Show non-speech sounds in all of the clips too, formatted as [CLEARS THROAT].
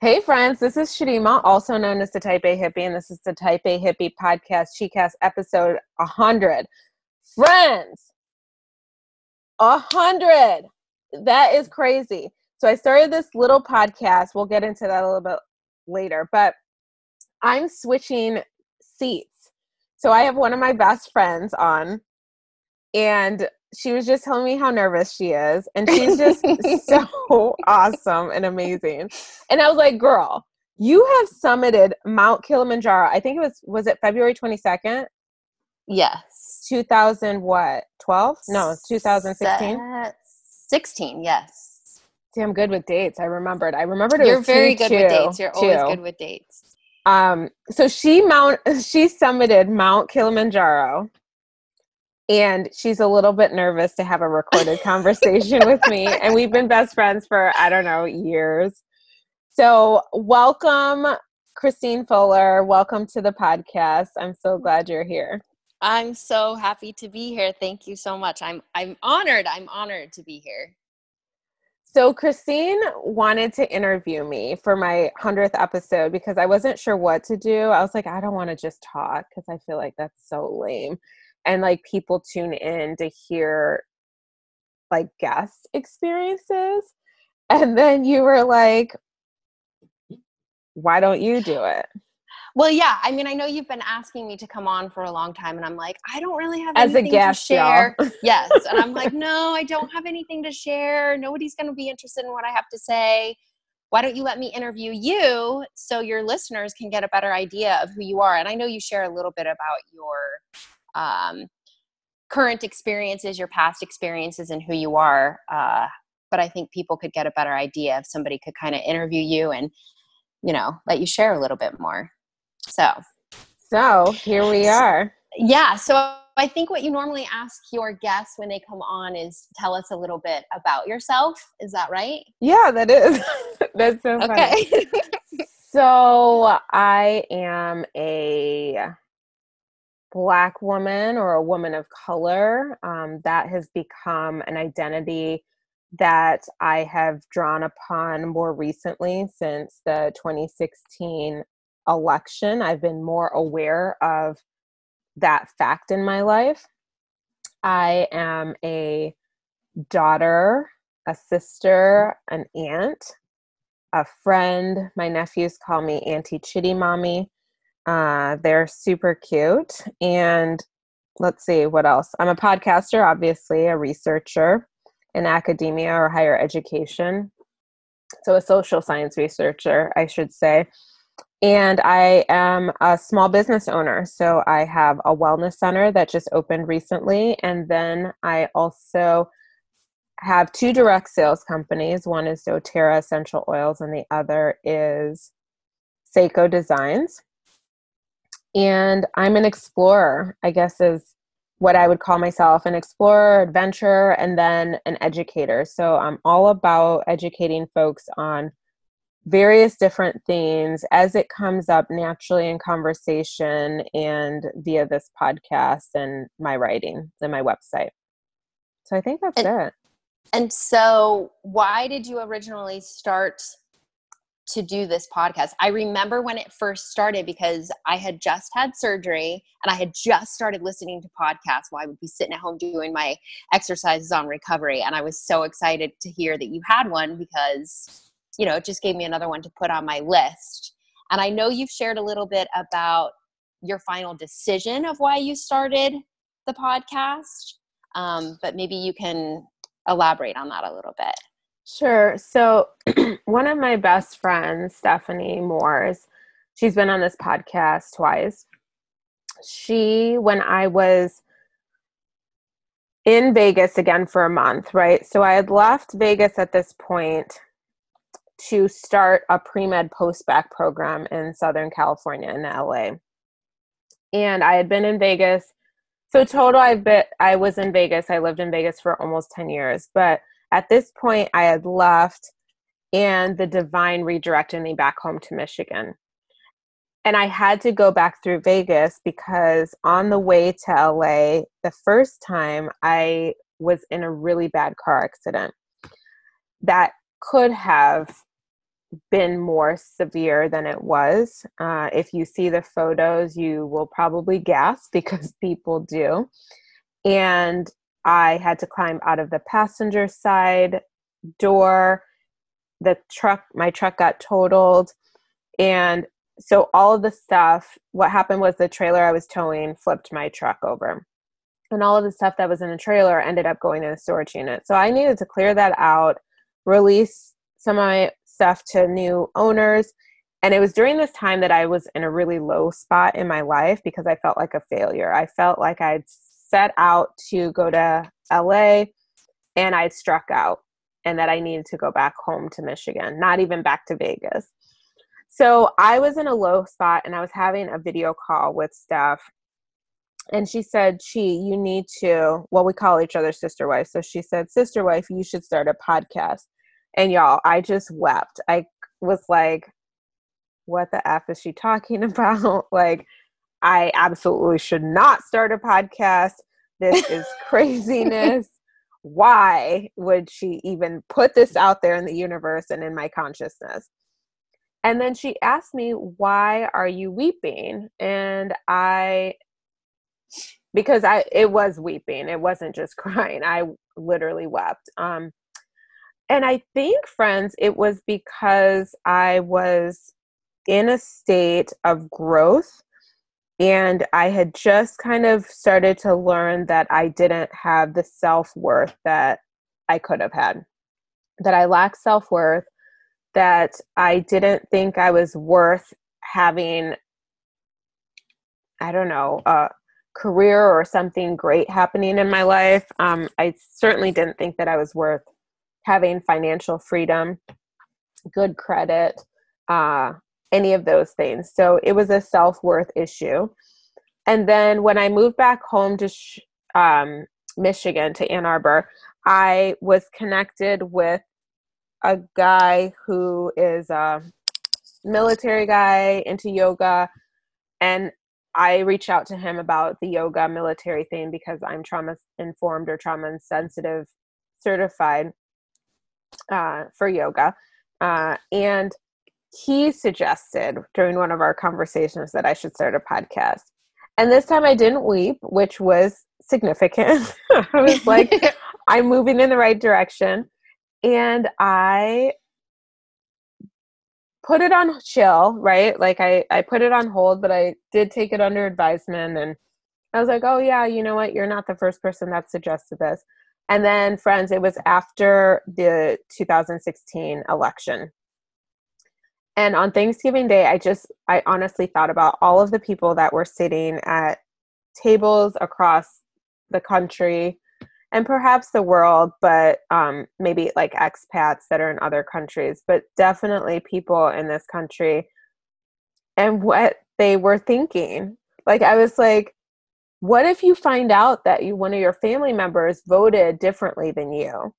Hey, friends, this is Chidimma, also known as the Type A Hippie, and this is the Type A Hippie podcast, Chicast episode 100. Friends, 100. That is crazy. So, I started this little podcast. We'll get into that a little bit later, but I'm switching seats. So, I have one of my best friends on, and she was just telling me how nervous she is and she's just [LAUGHS] so awesome and amazing. And i was like girl you have summited mount kilimanjaro. I think it was was it february 22nd yes. 2000 what 12 no 2016 16 yes. See i'm good with dates i remembered. I remembered it you're very two, good two, with dates you're two. always good with dates. Um so she mount [LAUGHS] she summited mount kilimanjaro and she's a little bit nervous to have a recorded conversation with me. And we've been best friends for i don't know years. So welcome christine fuller. Welcome to the podcast. I'm so glad you're here. I'm so happy to be here. Thank you so much. I'm i'm honored. I'm honored to be here. So christine wanted to interview me for my 100th episode because i wasn't sure what to do. I was like i don't want to just talk because i feel like that's so lame and like people tune in to hear like guest experiences and then you were like why don't you do it? Well yeah i mean i know you've been asking me to come on for a long time and i'm like i don't really have as a guest to share. Yes and i'm like [LAUGHS] no i don't have anything to share. Nobody's going to be interested in what i have to say. Why don't you let me interview you so your listeners can get a better idea of who you are? And i know you share a little bit about your um, current experiences, your past experiences, and who you are. Uh, but I think people could get a better idea if somebody could kind of interview you and, you know, let you share a little bit more. So, so here we are. Yeah. So I think what you normally ask your guests when they come on is tell us a little bit about yourself. Is that right? Yeah, that is. [LAUGHS] That's so funny. Okay. [LAUGHS] so I am a black woman or a woman of color um, that has become an identity that i have drawn upon more recently since the 2016 election. I've been more aware of that fact in my life. I am a daughter a sister an aunt a friend. My nephews call me auntie chitty mommy uh, they're super cute. And let's see what else. I'm a podcaster, obviously, a researcher in academia or higher education. So, a social science researcher, I should say. And I am a small business owner. So, I have a wellness center that just opened recently. And then I also have two direct sales companies. One is doTERRA Essential Oils, and the other is Sseko Designs and I'm an explorer, I guess is what I would call myself an explorer, adventurer, and then an educator. So I'm all about educating folks on various different themes as it comes up naturally in conversation and via this podcast and my writing and my website. So I think that's and, it. And so, why did you originally start to do this podcast. I remember when it first started because I had just had surgery and I had just started listening to podcasts while I would be sitting at home doing my exercises on recovery. And I was so excited to hear that you had one because, you know, it just gave me another one to put on my list. And I know you've shared a little bit about your final decision of why you started the podcast, um, but maybe you can elaborate on that a little bit. Sure. So, [CLEARS THROAT] one of my best friends, Stephanie Moores, she's been on this podcast twice. She, when I was in Vegas again for a month, right? So, I had left Vegas at this point to start a pre med post bac program in Southern California in LA. And I had been in Vegas. So, total, I've been, I was in Vegas. I lived in Vegas for almost 10 years. But at this point, I had left, and the divine redirected me back home to Michigan. And I had to go back through Vegas because on the way to LA, the first time I was in a really bad car accident that could have been more severe than it was. Uh, if you see the photos, you will probably gasp [LAUGHS] because people do. And I had to climb out of the passenger side door. The truck, my truck got totaled. And so all of the stuff, what happened was the trailer I was towing flipped my truck over. And all of the stuff that was in the trailer ended up going in a storage unit. So I needed to clear that out, release some of my stuff to new owners. And it was during this time that I was in a really low spot in my life because I felt like a failure. I felt like I'd set out to go to LA and I'd struck out and that I needed to go back home to Michigan, not even back to Vegas. So I was in a low spot and I was having a video call with Steph. And she said, Chi, you need to, well, we call each other sister wife. So she said, Sister wife, you should start a podcast. And y'all, I just wept. I was like, what the F is she talking [LAUGHS] about? like, I absolutely should not start a podcast. This [LAUGHS] is craziness. Why would she even put this out there in the universe and in my consciousness? And then she asked me, Why are you weeping? And I, because I, it was weeping, it wasn't just [LAUGHS] crying. I literally wept. Um, and I think, friends, it was because I was in a state of growth and I had just kind of started to learn that I didn't have the self worth that I could have had, that I lacked self worth, that I didn't think I was worth having, I don't know, a career or something great happening in my life. Um, I certainly didn't think that I was worth having financial freedom, good credit, uh, any of those things. So it was a self worth issue. And then when I moved back home to sh- um, Michigan, to Ann Arbor, I was connected with a guy who is a military guy into yoga. And I reached out to him about the yoga military thing because I'm trauma informed or trauma sensitive certified uh, for yoga. Uh, and he suggested during one of our conversations that I should start a podcast. And this time I didn't weep, which was significant. [LAUGHS] I was [LAUGHS] like, I'm moving in the right direction. And I put it on chill, right? Like I, I put it on hold, but I did take it under advisement. And I was like, oh, yeah, you know what? You're not the first person that suggested this. And then, friends, it was after the 2016 election and on Thanksgiving Day, I just, I honestly thought about all of the people that were sitting at tables across the country and perhaps the world, but um, maybe like expats that are in other countries, but definitely people in this country and what they were thinking. Like, I was like, what if you find out that you, one of your family members voted differently than you?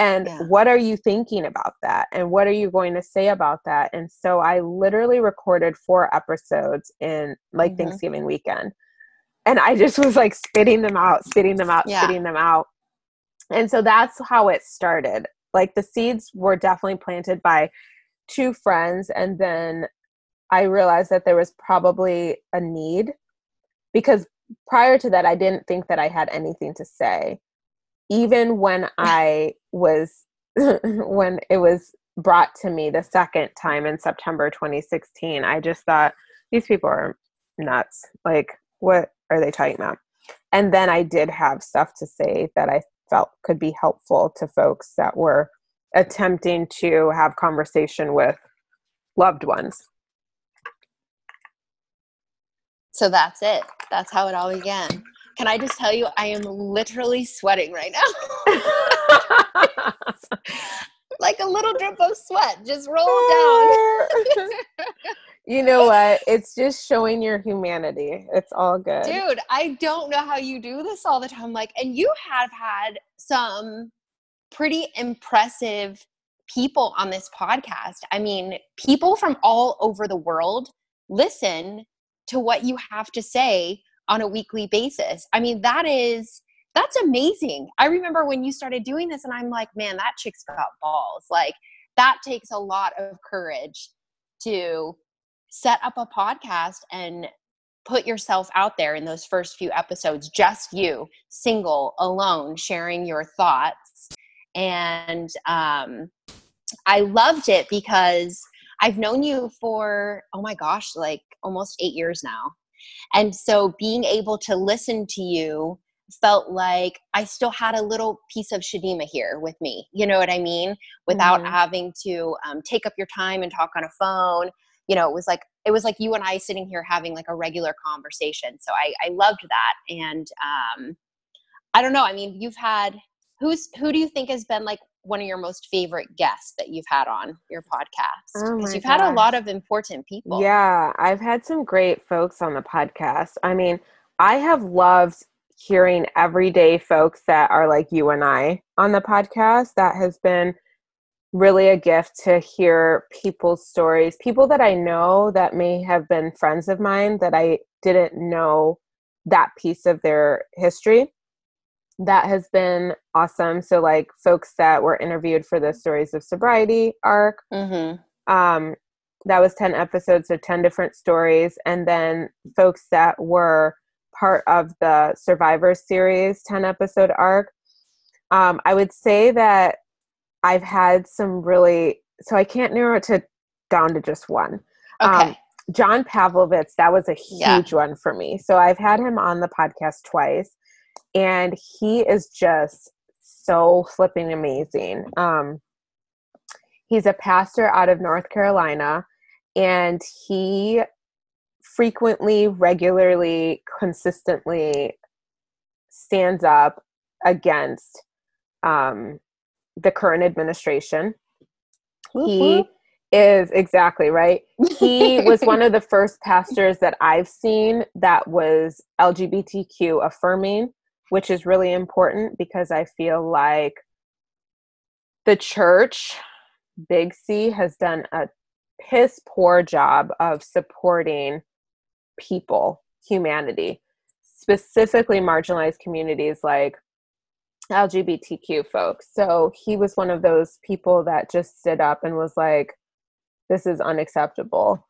And yeah. what are you thinking about that and what are you going to say about that and so i literally recorded four episodes in like mm-hmm. thanksgiving weekend and i just was like spitting them out spitting them out yeah. spitting them out and so that's how it started like the seeds were definitely planted by two friends and then i realized that there was probably a need because prior to that i didn't think that i had anything to say even when I was [LAUGHS] when it was brought to me the second time in September 2016, I just thought these people are nuts. Like, what are they talking about? And then I did have stuff to say that I felt could be helpful to folks that were attempting to have conversation with loved ones. So that's it. That's how it all began. Can I just tell you, I am literally sweating right now. [LAUGHS] like a little drip of sweat just rolled down. [LAUGHS] you know what? It's just showing your humanity. It's all good. Dude, I don't know how you do this all the time. Like, and you have had some pretty impressive people on this podcast. I mean, people from all over the world listen to what you have to say on a weekly basis. I mean, that is that's amazing. I remember when you started doing this and I'm like, man, that chick's got balls. Like that takes a lot of courage to set up a podcast and put yourself out there in those first few episodes just you single alone sharing your thoughts and um, i loved it because i've known you for oh my gosh like almost eight years now and so being able to listen to you felt like I still had a little piece of Chidimma here with me. You know what I mean? Without mm-hmm. having to um, take up your time and talk on a phone you know, it was like it was like you and I sitting here having like a regular conversation. So I, I loved that. And um, I don't know. I mean, you've had who's who do you think has been like one of your most favorite guests that you've had on your podcast? Because oh you've gosh. had a lot of important people. Yeah, I've had some great folks on the podcast. I mean, I have loved hearing everyday folks that are like you and I on the podcast. That has been really a gift to hear people's stories, people that I know that may have been friends of mine that I didn't know that piece of their history. That has been awesome. So, like folks that were interviewed for the Stories of Sobriety arc, mm-hmm. um, that was 10 episodes, of 10 different stories. And then folks that were part of the Survivor Series 10 episode arc. Um, I would say that I've had some really so I can't narrow it to down to just one. Okay. Um, John Pavlovitz, that was a huge yeah. one for me. So I've had him on the podcast twice, and he is just so flipping amazing. Um, he's a pastor out of North Carolina, and he frequently, regularly, consistently stands up against um, the current administration. He is exactly right. He [LAUGHS] was one of the first pastors that I've seen that was LGBTQ affirming, which is really important because I feel like the church, Big C, has done a piss poor job of supporting people, humanity, specifically marginalized communities like LGBTQ folks. So he was one of those people that just stood up and was like, this is unacceptable.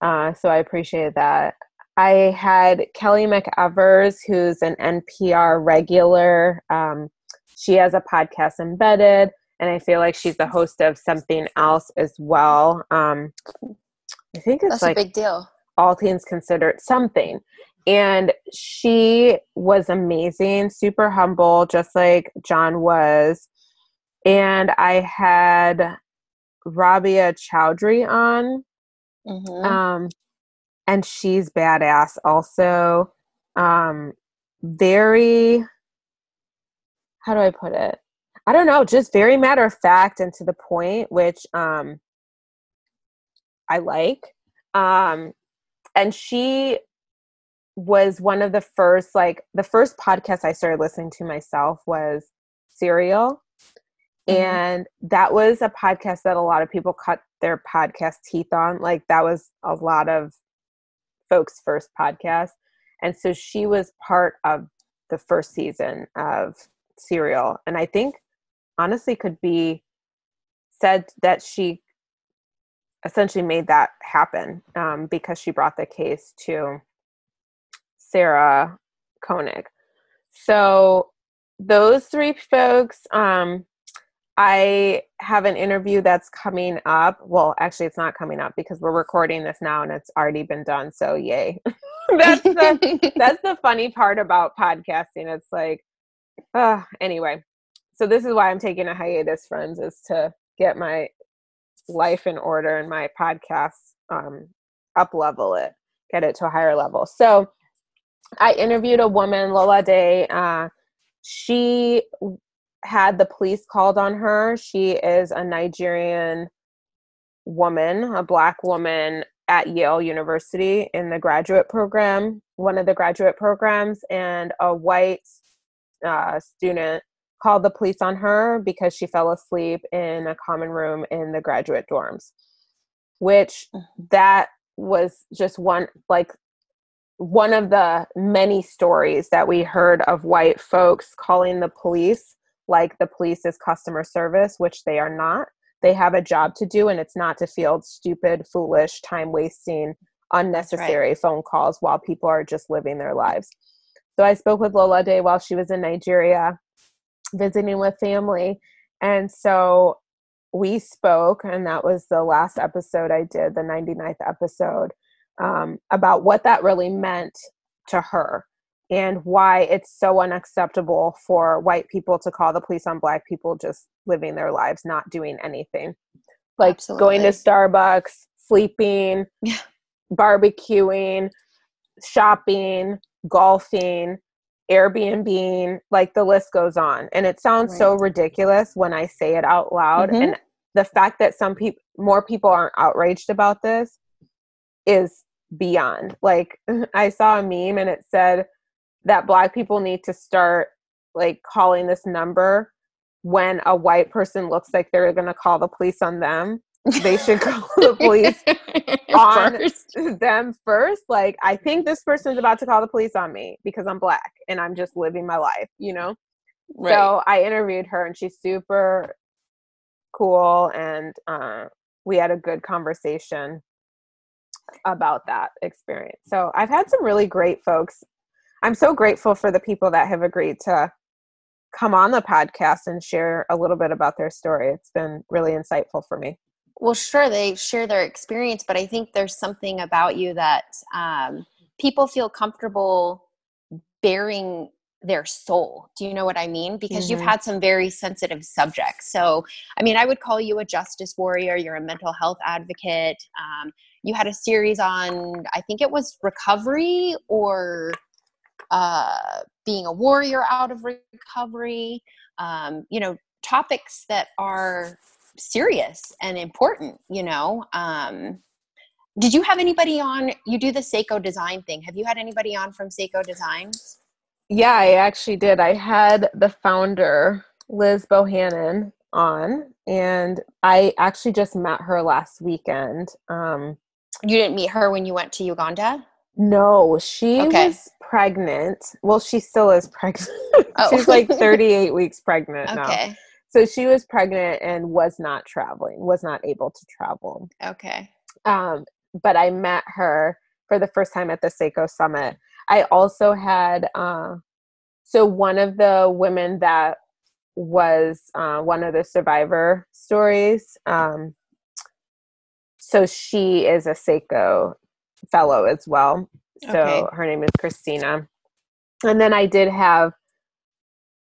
Uh, so I appreciate that. I had Kelly McEvers, who's an NPR regular. Um, she has a podcast embedded, and I feel like she's the host of something else as well. Um, I think it's That's like a big deal. All things considered, something and she was amazing, super humble, just like John was. And I had Rabia Chaudhry on. Mm-hmm. Um, and she's badass also. Um, very, how do I put it? I don't know, just very matter of fact and to the point, which um, I like. Um, and she was one of the first like the first podcast I started listening to myself was Serial. Mm-hmm. And that was a podcast that a lot of people cut their podcast teeth on. Like that was a lot of folks' first podcast. And so she was part of the first season of Serial. And I think honestly could be said that she essentially made that happen um, because she brought the case to Sarah Koenig. So those three folks, um, I have an interview that's coming up. Well, actually, it's not coming up because we're recording this now and it's already been done. So, yay! [LAUGHS] that's the [LAUGHS] that's the funny part about podcasting. It's like, uh, anyway. So this is why I'm taking a hiatus, friends, is to get my life in order and my podcast um, up level it, get it to a higher level. So I interviewed a woman, Lolade. Uh, she had the police called on her. She is a Nigerian woman, a black woman at Yale University in the graduate program, one of the graduate programs, and a white uh, student called the police on her because she fell asleep in a common room in the graduate dorms, which mm. that was just one like one of the many stories that we heard of white folks calling the police like the police is customer service, which they are not. they have a job to do and it's not to field stupid, foolish, time wasting, unnecessary right. phone calls while people are just living their lives. So I spoke with Lolade while she was in Nigeria visiting with family. And so we spoke, and that was the last episode I did, the 99th episode, um, about what that really meant to her and why it's so unacceptable for white people to call the police on black people just living their lives, not doing anything. Like Absolutely. going to Starbucks, sleeping, yeah. barbecuing, shopping, golfing, Airbnb, like the list goes on. And it sounds right. so ridiculous when I say it out loud. Mm-hmm. And the fact that some people, more people aren't outraged about this is beyond. Like [LAUGHS] I saw a meme and it said that black people need to start like calling this number when a white person looks like they're going to call the police on them they should call [LAUGHS] the police [LAUGHS] on first. them first. Like, I think this person's about to call the police on me because I'm black and I'm just living my life, you know? Right. So I interviewed her and she's super cool and uh, we had a good conversation about that experience. So I've had some really great folks. I'm so grateful for the people that have agreed to come on the podcast and share a little bit about their story. It's been really insightful for me. Well, sure, they share their experience, but I think there's something about you that um, people feel comfortable bearing their soul. Do you know what I mean? Because mm-hmm. you've had some very sensitive subjects. So, I mean, I would call you a justice warrior. You're a mental health advocate. Um, you had a series on, I think it was recovery or uh, being a warrior out of recovery. Um, you know, topics that are serious and important you know um, did you have anybody on you do the sseko design thing have you had anybody on from sseko designs yeah i actually did i had the founder liz bohannon on and i actually just met her last weekend um, you didn't meet her when you went to uganda no she okay. was pregnant. Well she still is pregnant. [LAUGHS] Oh. she's like 38 [LAUGHS] weeks pregnant okay. Now so she was pregnant and was not traveling was not able to travel. Okay. Um, but i met her for the first time at the sseko summit. I also had uh, so one of the women that was uh, one of the survivor stories um, so she is a sseko fellow as well so okay. her name is christina and then i did have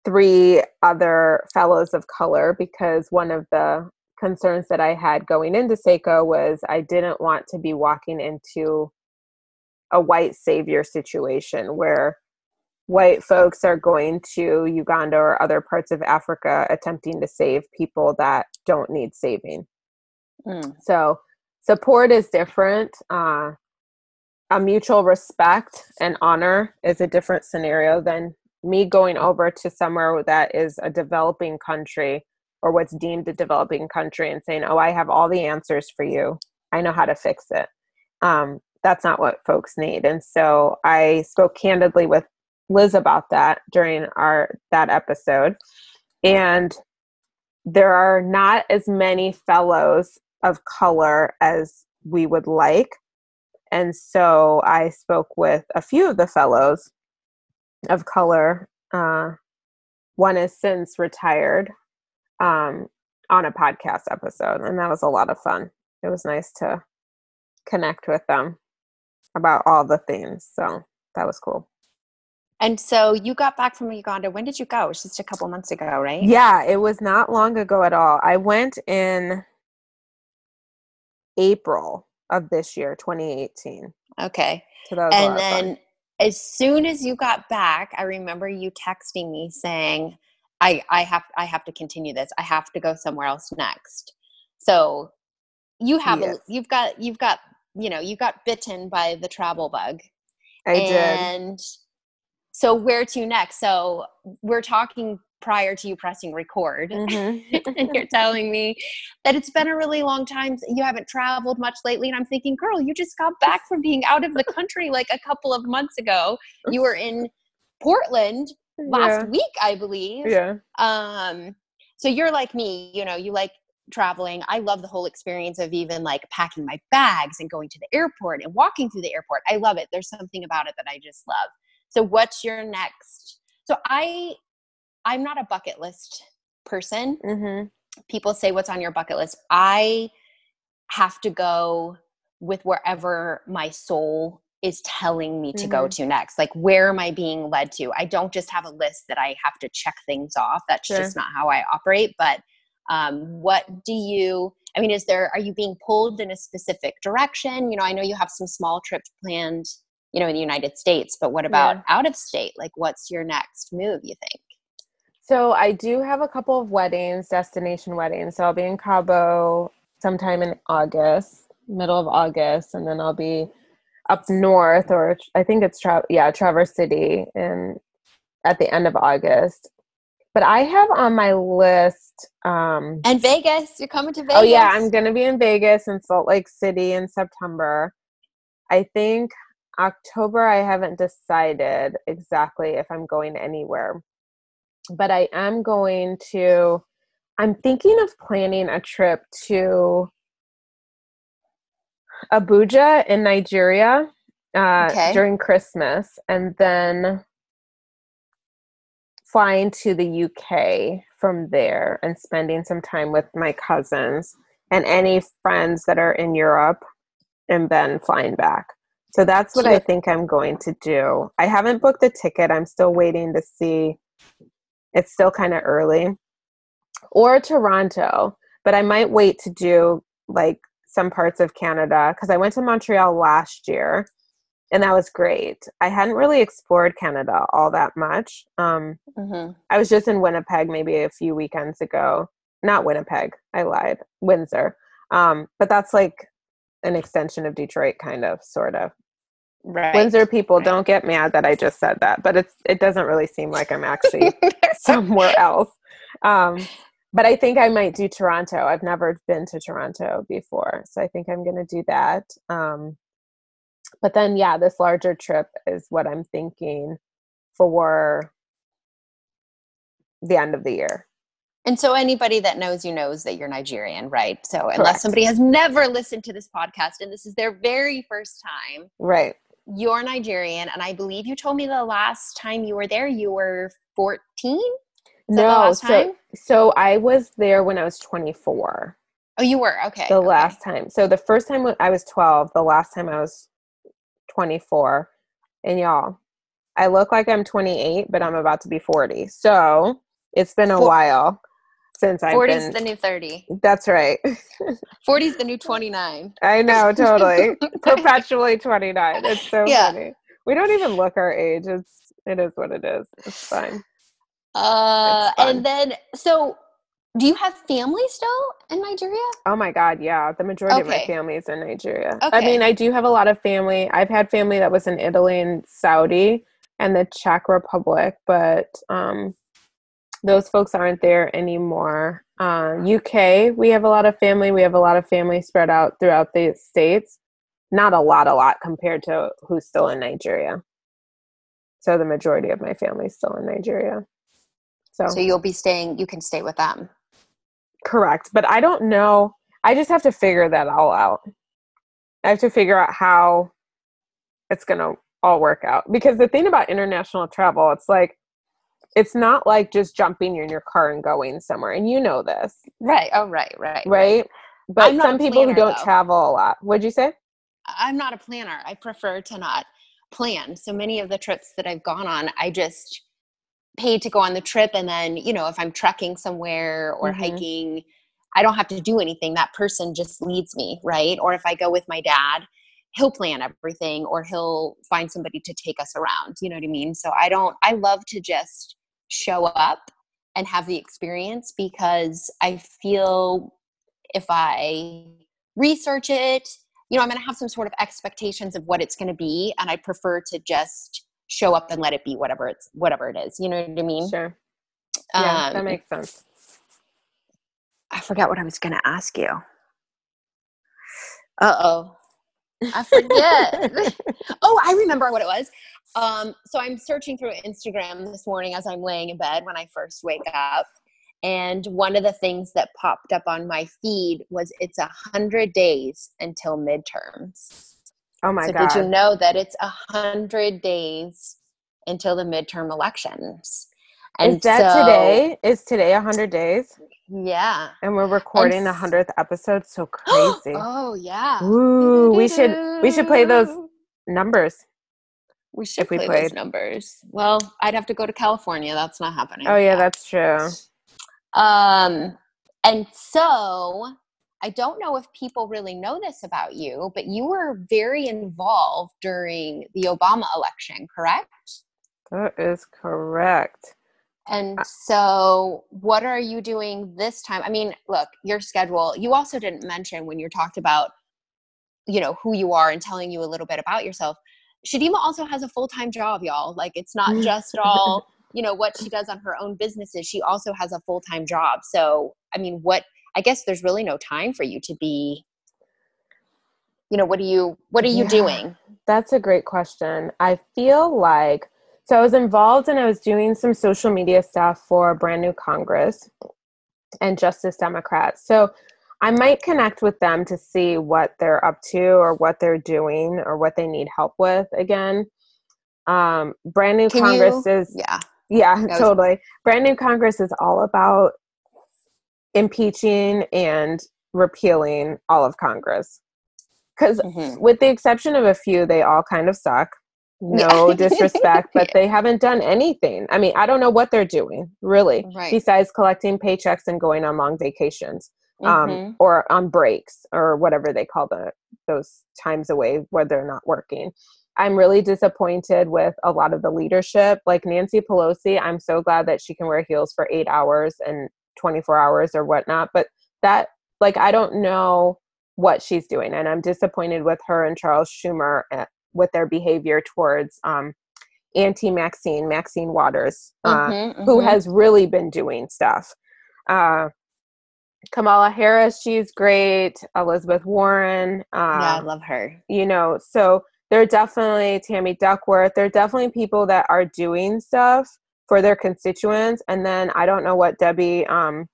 three other fellows of color because one of the concerns that I had going into Sseko was I didn't want to be walking into a white savior situation where white folks are going to Uganda or other parts of Africa attempting to save people that don't need saving. Mm. So support is different. Uh, a mutual respect and honor is a different scenario than me going over to somewhere that is a developing country or what's deemed a developing country and saying, "Oh, I have all the answers for you. I know how to fix it." Um, that's not what folks need. And so I spoke candidly with Liz about that during our that episode, and there are not as many fellows of color as we would like. And so I spoke with a few of the fellows of color. Uh, one is since retired um, on a podcast episode, and that was a lot of fun. It was nice to connect with them about all the things. So that was cool. And so you got back from Uganda. When did you go? It was just a couple months ago, right? Yeah, it was not long ago at all. I went in April of this year, 2018. Okay. So and then as soon as you got back, I remember you texting me saying, I, I have I have to continue this. I have to go somewhere else next. So you have yes. a, you've got you've got you know you got bitten by the travel bug. I and did. And so where to next? So we're talking prior to you pressing record mm-hmm. [LAUGHS] and you're telling me that it's been a really long time you haven't traveled much lately and i'm thinking girl you just got back from being out of the country like a couple of months ago you were in portland last yeah. week i believe yeah um so you're like me you know you like traveling. I love the whole experience of even like packing my bags and going to the airport and walking through the airport. I love it. There's something about it that I just love. So what's your next? So I I'm not a bucket list person. Mm-hmm. People say what's on your bucket list. I have to go with wherever my soul is telling me to mm-hmm. go to next. Like, where am I being led to? I don't just have a list that I have to check things off. That's sure. just not how I operate. But um, what do you, I mean, is there, are you being pulled in a specific direction? You know, I know you have some small trips planned, you know, in the United States, but what about yeah. out of state? Like, what's your next move, you think? So I do have a couple of weddings, destination weddings. So I'll be in Cabo sometime in August, middle of August, and then I'll be up north, or I think it's Tra- yeah Traverse City, and at the end of August. But I have on my list um, and Vegas. You're coming to Vegas. Oh yeah, I'm gonna be in Vegas and Salt Lake City in September. I think October. I haven't decided exactly if I'm going anywhere, but I am going to. I'm thinking of planning a trip to Abuja in Nigeria uh, okay. during Christmas, and then flying to the UK from there and spending some time with my cousins and any friends that are in Europe, and then flying back. So that's what I think I'm going to do. I haven't booked the ticket. I'm still waiting to see. It's still kind of early. Or Toronto, but I might wait to do like some parts of Canada because I went to Montreal last year and that was great. I hadn't really explored Canada all that much. Um, mm-hmm. I was just in Winnipeg maybe a few weekends ago. Not Winnipeg, I lied, Windsor. Um, but that's like an extension of Detroit, kind of, sort of. Right. Windsor people right. don't get mad that I just said that, but it's it doesn't really seem like I'm actually [LAUGHS] [LAUGHS] somewhere else. Um, but I think I might do Toronto. I've never been to Toronto before, so I think I'm going to do that. Um, but then, yeah, this larger trip is what I'm thinking for the end of the year. And so, anybody that knows you knows that you're Nigerian, right? So, Correct. unless somebody has never listened to this podcast and this is their very first time, right? You're Nigerian, and I believe you told me the last time you were there, you were 14 no, so so I was there when I was 24. Oh, you were okay. The okay. last time. So the first time I was 12. The last time I was 24. And y'all, I look like I'm 28, but I'm about to be 40. So it's been a while since I've 40's been. the new 30. That's right. [LAUGHS] 40's the new 29. I know, [LAUGHS] totally. Perpetually [LAUGHS] 29. It's so yeah. funny. We don't even look our age. It's it is what it is. It's fine. Uh, and then, so do you have family still in Nigeria? Oh my God, yeah. The majority okay. of my family is in Nigeria. Okay. I mean, I do have a lot of family. I've had family that was in Italy and Saudi and the Czech Republic, but um, those folks aren't there anymore. Uh, UK, we have a lot of family. We have a lot of family spread out throughout the states. Not a lot, a lot compared to who's still in Nigeria. So the majority of my family is still in Nigeria. So, so you'll be staying, you can stay with them. Correct. But I don't know. I just have to figure that all out. I have to figure out how it's going to all work out. Because the thing about international travel, it's like, it's not like just jumping in your car and going somewhere. And you know this. Right. Oh, right, right. Right. right. But some people planner, who don't though. travel a lot. What'd you say? I'm not a planner. I prefer to not plan. So many of the trips that I've gone on, I just paid to go on the trip and then you know if i'm trekking somewhere or mm-hmm. hiking i don't have to do anything that person just leads me right or if i go with my dad he'll plan everything or he'll find somebody to take us around you know what i mean so i don't i love to just show up and have the experience because i feel if i research it you know i'm going to have some sort of expectations of what it's going to be and i prefer to just show up and let it be whatever it's whatever it is. You know what I mean? Sure. Yeah, um, that makes sense. I forgot what I was going to ask you. Uh oh. I forget. [LAUGHS] oh, I remember what it was. Um, so I'm searching through Instagram this morning as I'm laying in bed when I first wake up. And one of the things that popped up on my feed was it's a hundred days until midterms. Oh my so god! Did you know that it's a hundred days until the midterm elections? And Is that so, today? Is today a hundred days? Yeah. And we're recording the hundredth episode. So [GASPS] crazy. oh yeah. Ooh, we should we should play those numbers. We should if we play played. those numbers. Well, I'd have to go to California. That's not happening. Oh yeah, that's true. Um, and so I don't know if people really know this about you, but you were very involved during the Obama election, correct? That is correct. And so, what are you doing this time? I mean, look, your schedule, you also didn't mention when you talked about, you know, who you are and telling you a little bit about yourself. Chidimma also has a full time job, y'all. Like, it's not mm. just all, [LAUGHS] you know, what she does on her own businesses. She also has a full time job. So, I mean, what, I guess there's really no time for you to be, you know, what are you, what are you yeah, doing? That's a great question. I feel like, so I was involved and I was doing some social media stuff for Brand New Congress and Justice Democrats. So I might connect with them to see what they're up to or what they're doing or what they need help with again. Um, Brand New Can Congress you, is yeah. Yeah, totally. Brand New Congress is all about impeaching and repealing all of Congress. Because, mm-hmm. with the exception of a few, they all kind of suck no disrespect, [LAUGHS] but they haven't done anything. I mean, I don't know what they're doing, really, right. besides collecting paychecks and going on long vacations um, mm-hmm. or on breaks or whatever they call the those times away where they're not working. I'm really disappointed with a lot of the leadership. Like Nancy Pelosi, I'm so glad that she can wear heels for eight hours and 24 hours or whatnot. But that, like, I don't know what she's doing. And I'm disappointed with her and Charles Schumer eh, with their behavior towards um, anti Maxine, Maxine Waters, uh, mm-hmm, who mm-hmm. has really been doing stuff. Uh, Kamala Harris, she's great. Elizabeth Warren. Uh, yeah, I love her. You know, so they're definitely Tammy Duckworth. They're definitely people that are doing stuff for their constituents. And then I don't know what Debbie, um,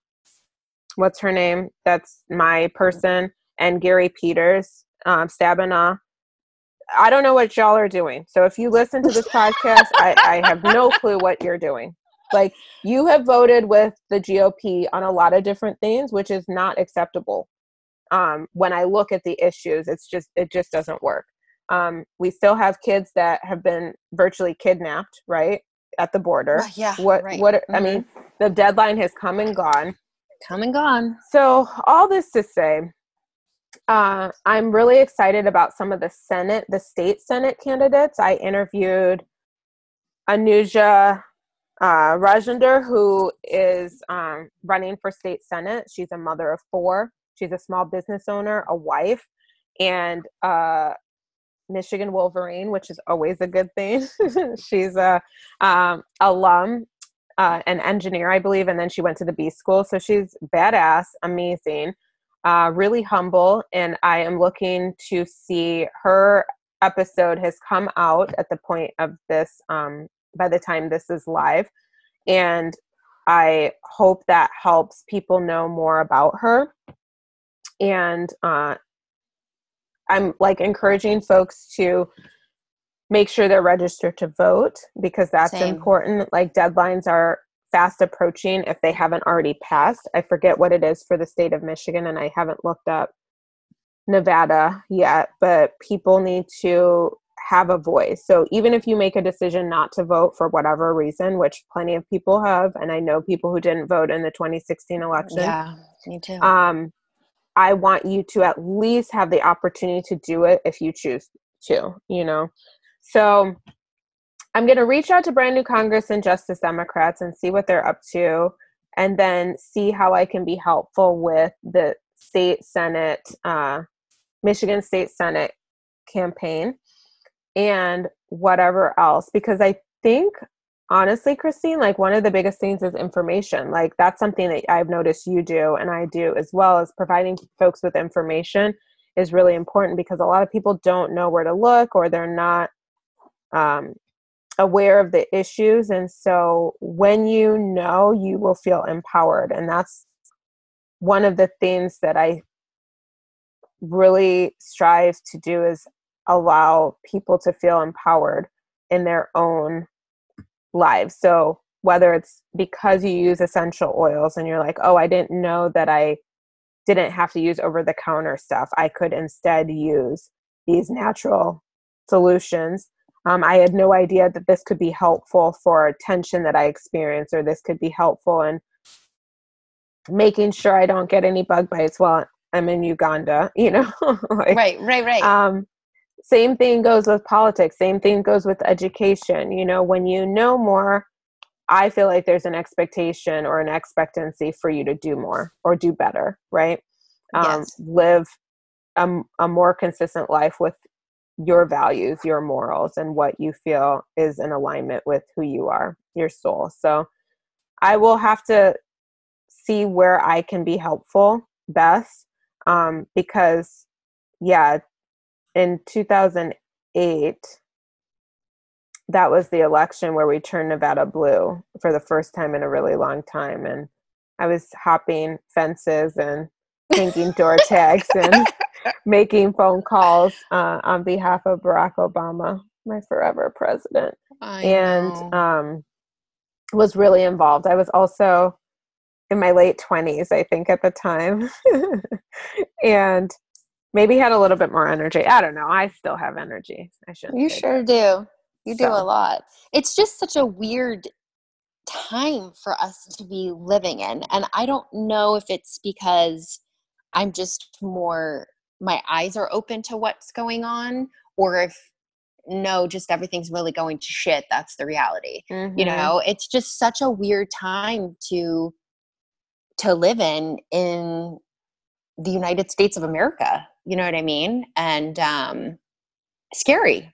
what's her name? That's my person. And Gary Peters, um, Stabenow I don't know what y'all are doing. So if you listen to this [LAUGHS] podcast, I, I have no clue what you're doing. Like you have voted with the GOP on a lot of different things, which is not acceptable. Um, when I look at the issues, it's just it just doesn't work. Um, we still have kids that have been virtually kidnapped, right, at the border. Uh, yeah. What? Right. What? Mm-hmm. I mean, the deadline has come and gone. Come and gone. So all this to say, uh, I'm really excited about some of the Senate, the state Senate candidates. I interviewed Anuja uh, Rajendra, who is um, running for state Senate. She's a mother of four. She's a small business owner, a wife, and uh, Michigan Wolverine, which is always a good thing. [LAUGHS] She's a um, alum, uh, an engineer, I believe, and then she went to the B school. So she's badass, amazing uh, really humble, and I am looking to see her episode has come out at the point of this, um, by the time this is live. And I hope that helps people know more about her. And uh, I'm like encouraging folks to make sure they're registered to vote because that's Same. important. Like deadlines are fast approaching if they haven't already passed. I forget what it is for the state of Michigan and I haven't looked up Nevada yet, but people need to have a voice. So even if you make a decision not to vote for whatever reason, which plenty of people have, and I know people who didn't vote in the 2016 election. Yeah, me too. Um, I want you to at least have the opportunity to do it if you choose to, you know. So I'm going to reach out to brand new Congress and Justice Democrats and see what they're up to, and then see how I can be helpful with the state Senate, uh, Michigan State Senate campaign, and whatever else. Because I think, honestly, Christine, like one of the biggest things is information. Like that's something that I've noticed you do, and I do as well as providing folks with information is really important because a lot of people don't know where to look or they're not um, aware of the issues. And so when you know, you will feel empowered. And that's one of the things that I really strive to do is allow people to feel empowered in their own lives. So whether it's because you use essential oils and you're like, oh, I didn't know that I didn't have to use over the counter stuff. I could instead use these natural solutions. Um, I had no idea that this could be helpful for tension that I experience, or this could be helpful in making sure I don't get any bug bites while I'm in Uganda, you know? [LAUGHS] like, right, right, right. Um, same thing goes with politics, same thing goes with education. You know, when you know more, I feel like there's an expectation or an expectancy for you to do more or do better, right? Um, yes. Live a, a more consistent life with your values, your morals, and what you feel is in alignment with who you are, your soul. So I will have to see where I can be helpful best um, because, yeah, in 2008, that was the election where we turned Nevada blue for the first time in a really long time. And I was hopping fences and hanging door [LAUGHS] tags and making phone calls uh, on behalf of Barack Obama, my forever president. I and um, was really involved. I was also in my late 20s, I think, at the time. [LAUGHS] and maybe had a little bit more energy. I don't know. I still have energy. I should. You sure that. do. You so. do a lot. It's just such a weird time for us to be living in. And I don't know if it's because I'm just more, my eyes are open to what's going on, or if no, just everything's really going to shit. That's the reality. Mm-hmm. You know, it's just such a weird time to to live in in the United States of America. You know what I mean? And um scary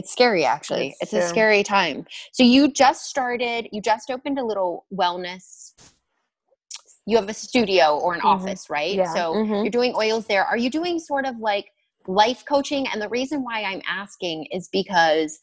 it's scary, actually. It's, a scary time. So you just started, you just opened a little wellness. You have a studio or an mm-hmm. office, right? Yeah. So mm-hmm. you're doing oils there. Are you doing sort of like life coaching? And the reason why I'm asking is because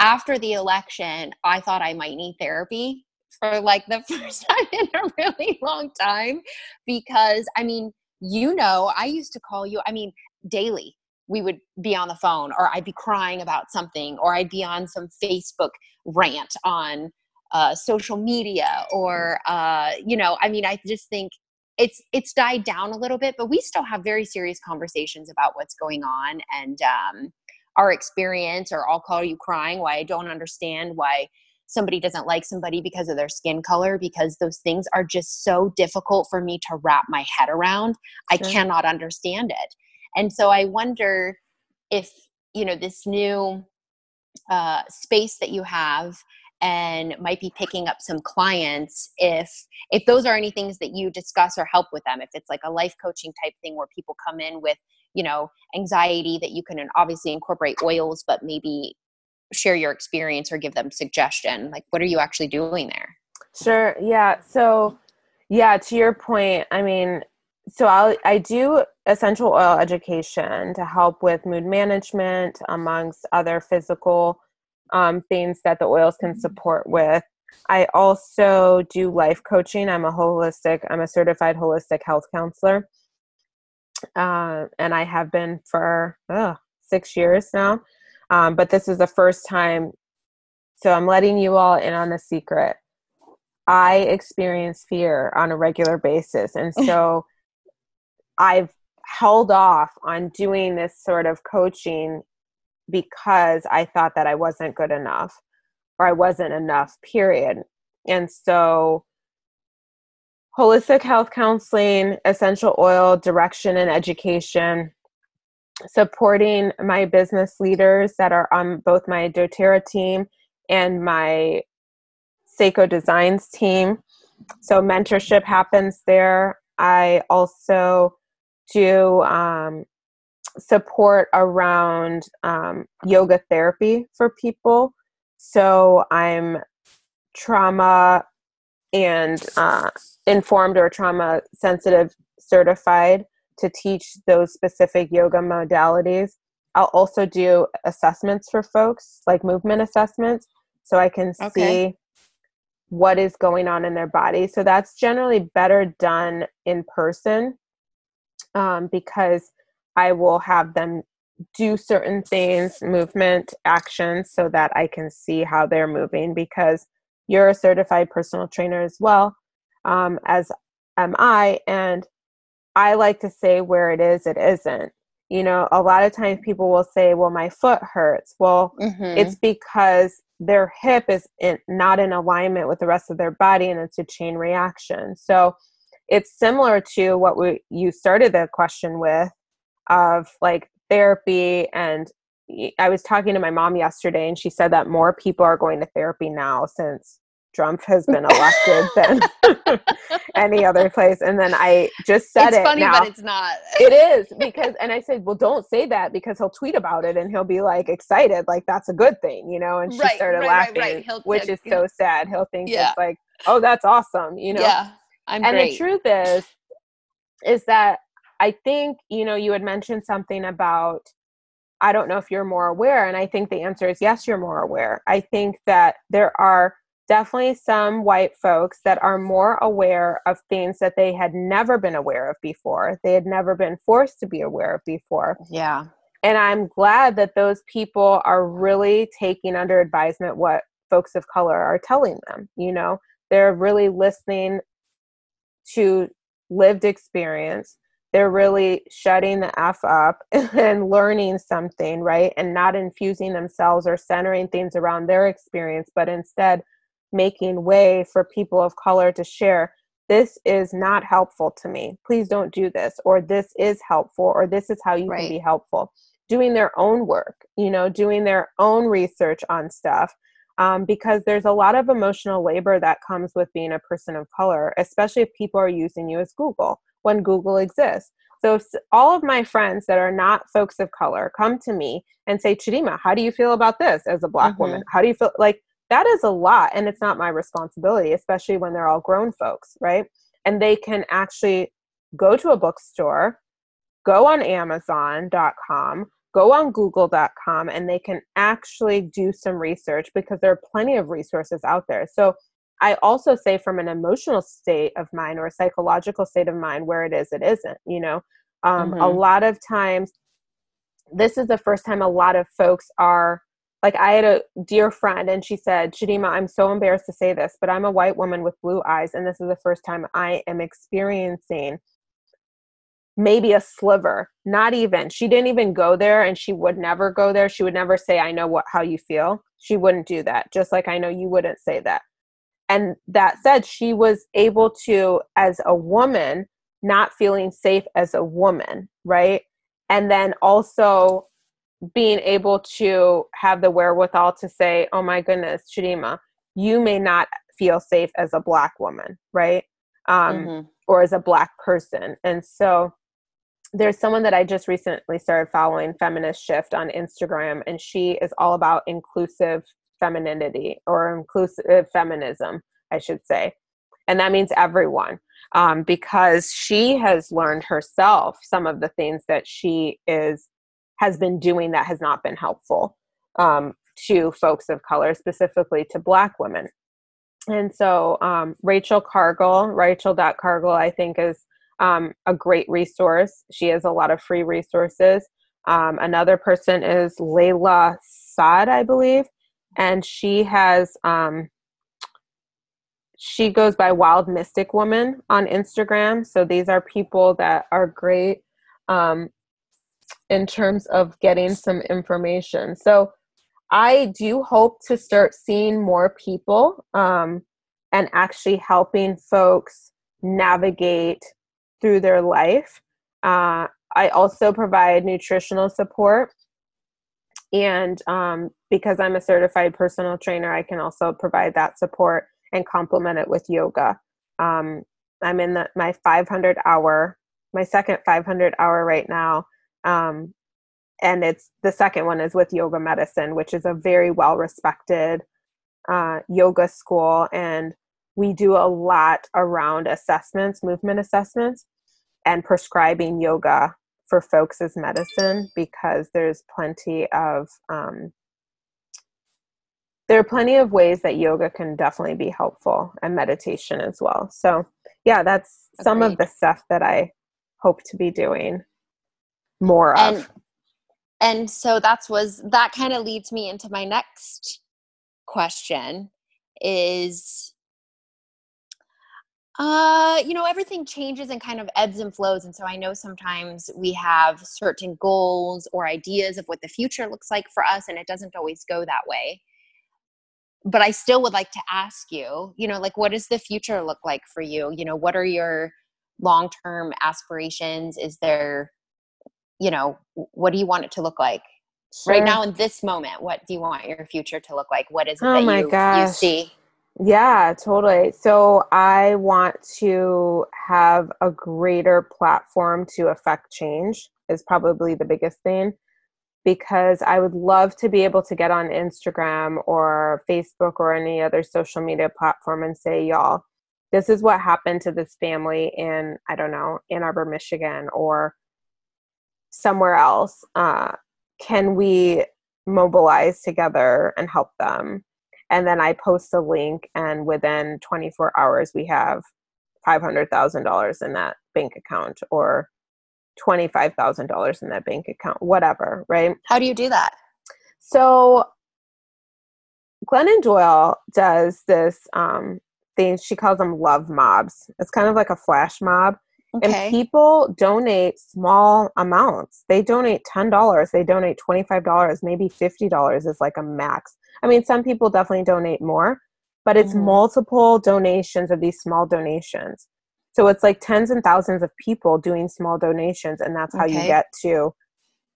after the election, I thought I might need therapy for like the [LAUGHS] first time in a really long time because I mean, you know, I used to call you, I mean, daily we would be on the phone or I'd be crying about something or I'd be on some Facebook rant on uh, social media or uh, you know I mean I just think it's it's died down a little bit but we still have very serious conversations about what's going on and um, our experience or I'll call you crying why I don't understand why somebody doesn't like somebody because of their skin color because those things are just so difficult for me to wrap my head around. I cannot understand it. And so I wonder if, you know, this new uh, space that you have and might be picking up some clients if if those are any things that you discuss or help with them if it's like a life coaching type thing where people come in with you know anxiety that you can obviously incorporate oils but maybe share your experience or give them suggestion like what are you actually doing there sure yeah so yeah to your point i mean so i I do essential oil education to help with mood management, amongst other physical um, things that the oils can support with. I also do life coaching. I'm a holistic, I'm a certified holistic health counselor. Uh, and I have been for six years now. Um, but this is the first time. So I'm letting you all in on the secret. I experience fear on a regular basis. And [LAUGHS] so I've held off on doing this sort of coaching because I thought that I wasn't good enough or I wasn't enough, period. And so, holistic health counseling, essential oil direction and education, supporting my business leaders that are on both my doTERRA team and my Sseko Designs team. So, mentorship happens there. I also do um, support around um, yoga therapy for people. So I'm trauma and uh, informed or trauma sensitive certified to teach those specific yoga modalities. I'll also do assessments for folks, like movement assessments, so I can okay. see what is going on in their body. So that's generally better done in person um, because I will have them do certain things, movement actions, so that I can see how they're moving because you're a certified personal trainer as well um, as am I. And I like to say where it is, it isn't. You know, a lot of times people will say, well, my foot hurts. Well, mm-hmm. it's because their hip is in, not in alignment with the rest of their body and it's a chain reaction. So it's similar to what we, you started the question with of like therapy and I was talking to my mom yesterday and she said that more people are going to therapy now since Trump has been elected than [LAUGHS] any other place. And then I just said it's it. funny, now. but it's not. it is because, and I said, well, don't say that because he'll tweet about it and he'll be like excited, like that's a good thing, you know. And she right, started right, laughing, right, which is so sad. He'll think yeah. it's like, oh, that's awesome, you know. Yeah, I'm and great. the truth is, is that I think you know you had mentioned something about I don't know if you're more aware. And I think the answer is yes, you're more aware. I think that there are definitely some white folks that are more aware of things that they had never been aware of before. They had never been forced to be aware of before. Yeah. And I'm glad that those people are really taking under advisement what folks of color are telling them. You know, they're really listening to lived experience they're really shutting the F up [LAUGHS] and learning something, right? And not infusing themselves or centering things around their experience, but instead making way for people of color to share this is not helpful to me. Please don't do this. Or this is helpful. Or this is how you right. can be helpful. Doing their own work, you know, doing their own research on stuff. Um, because there's a lot of emotional labor that comes with being a person of color, especially if people are using you as Google when Google exists. So all of my friends that are not folks of color come to me and say, Chidimma, how do you feel about this as a black mm-hmm. woman? How do you feel like that is a lot and it's not my responsibility, especially when they're all grown folks, right? And they can actually go to a bookstore, go on Amazon.com, go on Google.com, and they can actually do some research because there are plenty of resources out there. So I also say from an emotional state of mind or a psychological state of mind where it is, it isn't, you know. Um, mm-hmm. A lot of times, this is the first time a lot of folks are like, I had a dear friend and she said, Chidimma, I'm so embarrassed to say this, but I'm a white woman with blue eyes, and this is the first time I am experiencing maybe a sliver not even. She didn't even go there and she would never go there. She would never say i know what how you feel. She wouldn't do that just like i know you wouldn't say that. And that said she was able to as a woman not feeling safe as a woman right? And then also being able to have the wherewithal to say oh my goodness chidimma you may not feel safe as a black woman right um, mm-hmm. or as a black person and so there's someone that i just recently started following feminist shift on instagram and she is all about inclusive femininity or inclusive feminism, I should say. And that means everyone, um, because she has learned herself some of the things that she is has been doing that has not been helpful um, to folks of color, specifically to Black women. And so, um, Rachel Cargle, Rachel.Cargle, I think is um, a great resource. She has a lot of free resources. Um, another person is Layla Saad, I believe and she has um, she goes by Wild Mystic Woman on Instagram. So these are people that are great um, in terms of getting some information. So I do hope to start seeing more people um, and actually helping folks navigate through their life. Uh, I also provide nutritional support and um, because I'm a certified personal trainer, I can also provide that support and complement it with yoga. Um, I'm in the, my 500 hour, my second 500 hour right now. Um, and it's the second one is with yoga medicine, which is a very well respected uh, yoga school. And we do a lot around assessments, movement assessments, and prescribing yoga for folks as medicine because there's plenty of um, there are plenty of ways that yoga can definitely be helpful and meditation as well. So yeah, that's Agreed. some of the stuff that I hope to be doing more and, of. And so that's was that kind of leads me into my next question is uh, you know, everything changes and kind of ebbs and flows. And so I know sometimes we have certain goals or ideas of what the future looks like for us, and it doesn't always go that way. But I still would like to ask you, you know, like, what does the future look like for you? You know, what are your long term aspirations? Is there, you know, what do you want it to look like? Sure. Right now, in this moment, what do you want your future to look like? What is it oh that you, you see? Yeah, totally. So I want to have a greater platform to affect change, is probably the biggest thing. Because I would love to be able to get on Instagram or Facebook or any other social media platform and say, y'all, this is what happened to this family in, I don't know, Ann Arbor, Michigan, or somewhere else. Uh, can we mobilize together and help them? and then I post a link, and within 24 hours, we have $500,000 in that bank account or $25,000 in that bank account, whatever, right? How do you do that? So, Glennon Doyle does this um, thing, she calls them love mobs. It's kind of like a flash mob. Okay. And people donate small amounts. They donate $10, they donate $25, maybe $50 is like a max. I mean, some people definitely donate more, but it's mm-hmm. multiple donations of these small donations. So it's like tens and thousands of people doing small donations, and that's how okay. you get to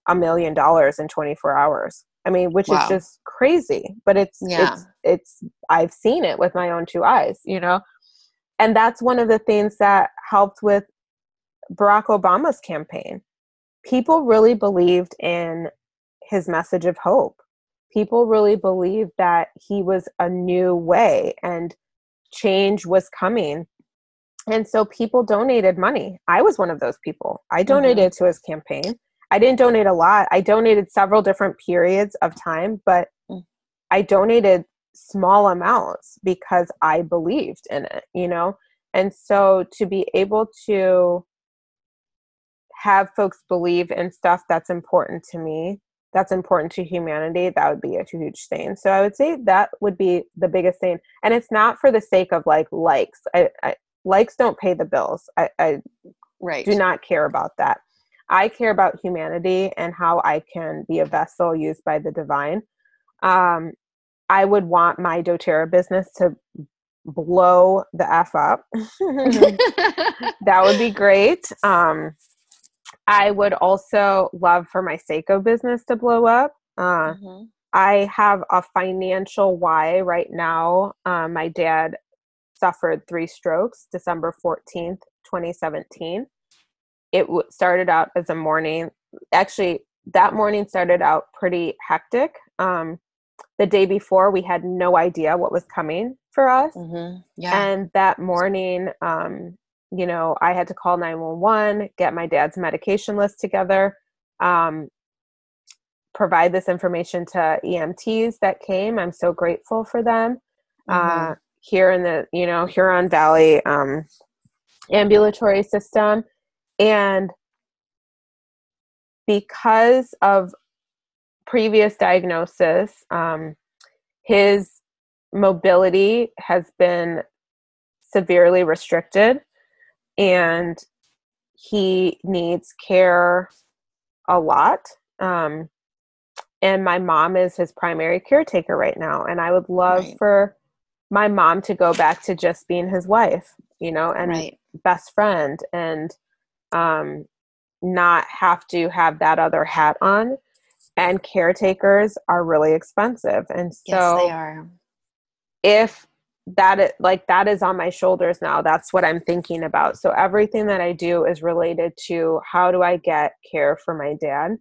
a million dollars in 24 hours. I mean, which wow. is just crazy, but it's yeah. it's it's I've seen it with my own two eyes, you know. And that's one of the things that helped with Barack Obama's campaign. People really believed in his message of hope people really believed that he was a new way and change was coming. And so people donated money. I was one of those people. I mm-hmm. donated mm-hmm. to his campaign. I didn't donate a lot. I donated several different periods of time, but mm. I donated small amounts because I believed in it, you know? And so to be able to have folks believe in stuff that's important to me that's important to humanity, that would be a huge thing. So I would say that would be the biggest thing. And it's not for the sake of like likes. I, I likes don't pay the bills. I, I right. do not care about that. I care about humanity and how I can be a vessel used by the divine. Um, I would want my doTERRA business to blow the F up. [LAUGHS] [LAUGHS] that would be great. Um, I would also love for my Sseko business to blow up. Uh, mm-hmm. I have a financial why right now. Uh, my dad suffered three strokes December 14th, 2017. It w- started out as a morning. Actually, that morning started out pretty hectic. Um, the day before, we had no idea what was coming for us. Mm-hmm. Yeah. And that morning, um, you know, I had to call 911, get my dad's medication list together, um, provide this information to EMTs that came. I'm so grateful for them. Mm-hmm. Uh, here in the, you know, Huron Valley um, ambulatory system. And because of previous diagnosis, um, his mobility has been severely restricted and he needs care a lot. Um, and my mom is his primary caretaker right now. And I would love right. for my mom to go back to just being his wife, you know, and right. best friend and um, not have to have that other hat on. And caretakers are really expensive. And so yes, they are. if that like that is on my shoulders now that's what i'm thinking about so everything that i do is related to how do i get care for my dad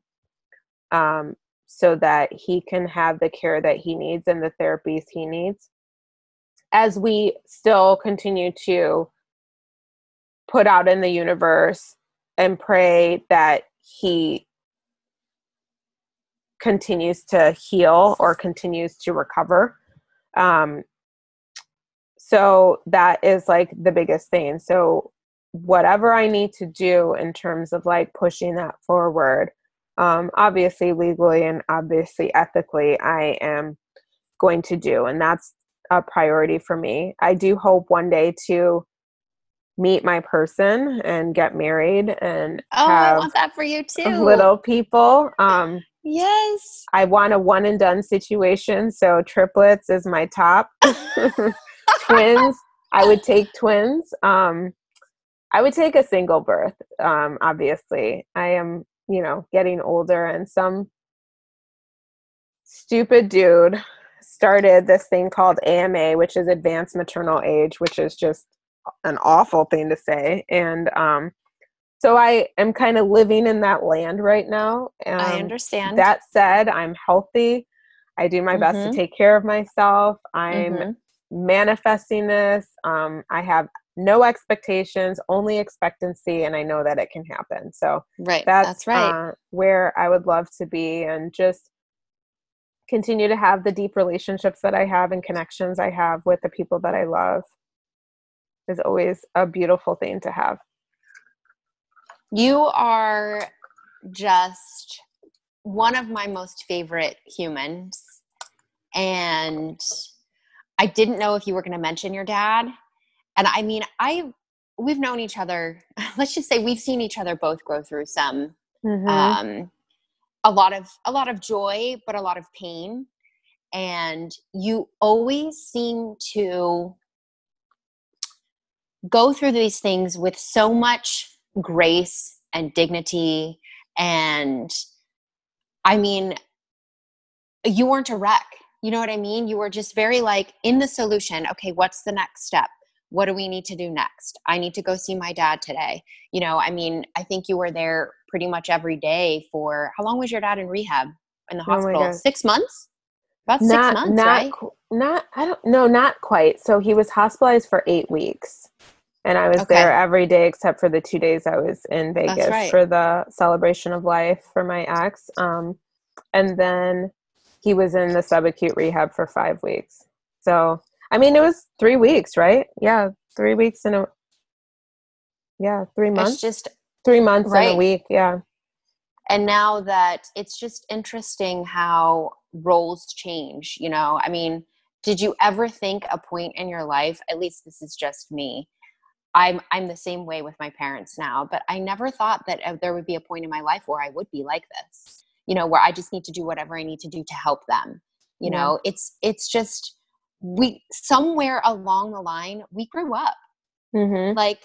um, so that he can have the care that he needs and the therapies he needs as we still continue to put out in the universe and pray that he continues to heal or continues to recover. Um, so that is like the biggest thing. So whatever I need to do in terms of like pushing that forward, um, obviously legally and obviously ethically, I am going to do, and that's a priority for me. I do hope one day to meet my person and get married and oh, I want that for you [LAUGHS] too. Little people. Um, yes. I want a one and done situation, so triplets is my top. [LAUGHS] twins, I would take twins. Um, I would take a single birth. Um, obviously, I am, you know, getting older, and some stupid dude started this thing called AMA, which is advanced maternal age, which is just an awful thing to say. And um, so I am kind of living in that land right now. Um, I understand. That said, I'm healthy. I do my mm-hmm. best to mm-hmm. take care of myself. I'm mm-hmm. Manifesting this. Um, I have no expectations, only expectancy, and I know that it can happen. So right, that's, that's right. Uh, where I would love to be, and just continue to have the deep relationships that I have and connections I have with the people that I love is always a beautiful thing to have. You are just one of my most favorite humans. And I didn't know if you were going to mention your dad. And I mean, I we've known each other. [LAUGHS] Let's just say we've seen each other both go through some mm-hmm. um, a lot of a lot of joy but a lot of pain and you always seem to go through these things with so much grace and dignity and i mean you weren't a wreck you know what i mean you were just very like in the solution okay what's the next step what do we need to do next i need to go see my dad today you know i mean i think you were there pretty much every day for how long was your dad in rehab in the oh hospital? Oh six months? About six not, months, not, right? Not, I don't know, not quite. So he was hospitalized for eight weeks. And I was okay. there every day except for the two days I was in Vegas right. for the celebration of life for my ex. Um, and then he was in the subacute rehab for five weeks. So, I mean, it was three weeks, right? Yeah, three weeks in a, yeah, three months. It's just three months right. in a week yeah and now that it's just interesting how roles change you know i mean did you ever think a point in your life at least this is just me i'm i'm the same way with my parents now but i never thought that uh, there would be a point in my life where i would be like this you know where i just need to do whatever i need to do to help them you yeah. know it's it's just we somewhere along the line we grew up mm-hmm. like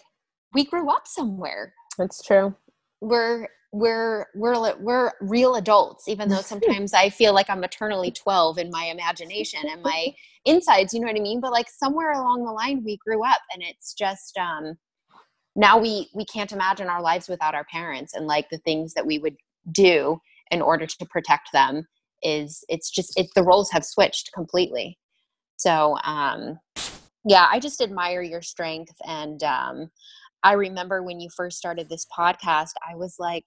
we grew up somewhere that's true. We're we're we're we're real adults even though [LAUGHS] sometimes i feel like i'm eternally 12 in my imagination and my insides you know what i mean but like somewhere along the line we grew up and it's just um now we we can't imagine our lives without our parents and like the things that we would do in order to protect them is it's just it the roles have switched completely so um yeah i just admire your strength and um I remember when you first started this podcast, I was like,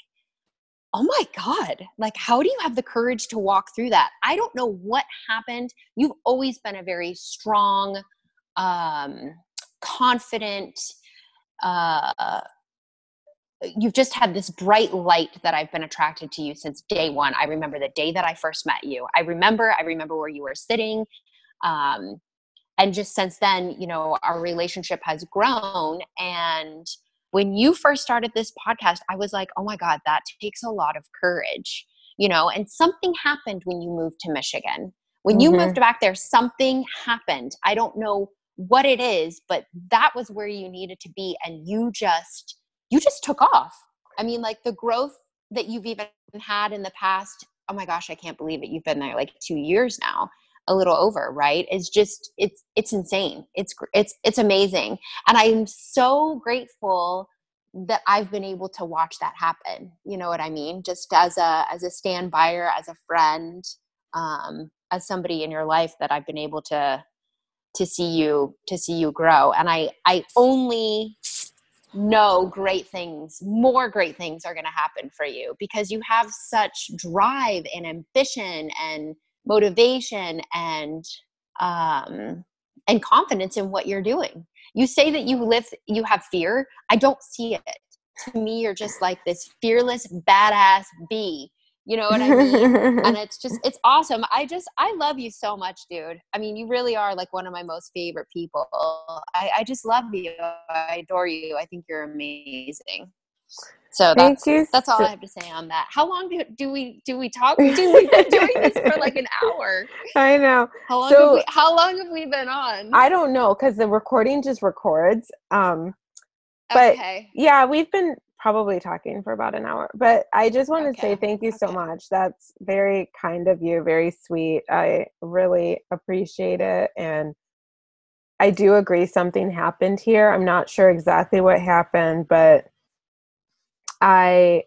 oh my God, like, how do you have the courage to walk through that? I don't know what happened. You've always been a very strong, um, confident, uh, you've just had this bright light that I've been attracted to you since day one. I remember the day that I first met you. I remember, I remember where you were sitting. Um, and just since then you know our relationship has grown and when you first started this podcast i was like oh my god that takes a lot of courage you know and something happened when you moved to michigan when you mm-hmm. moved back there something happened i don't know what it is but that was where you needed to be and you just you just took off. I mean like the growth that you've even had in the past oh my gosh i can't believe it. You've been there like two years now a little over right? It's just it's it's insane. It's it's it's amazing. And i'm so grateful that i've been able to watch that happen. You know what i mean? Just as a as a stand buyer as a friend um as somebody in your life that i've been able to to see you to see you grow. And i i only know great things, more great things are going to happen for you because you have such drive and ambition and motivation and um, and confidence in what you're doing. You say that you live, you have fear. I don't see it. To me, you're just like this fearless, badass bee. You know what I mean? and [LAUGHS] it's just, it's awesome. I just, I love you so much, dude. I mean, you really are like one of my most favorite people. I, I just love you. I adore you. I think you're amazing. So that's that's all I have to say on that. How long do, do we do we talk? Do we've been doing this for like an [LAUGHS] hour. I know. How long? So, have we, how long have we been on? I don't know because the recording just records. Um, but okay. yeah, we've been probably talking for about an hour. But I just want to say thank you okay. so much. That's very kind of you. Very sweet. I really appreciate it and. I do agree something happened here. I'm not sure exactly what happened, but I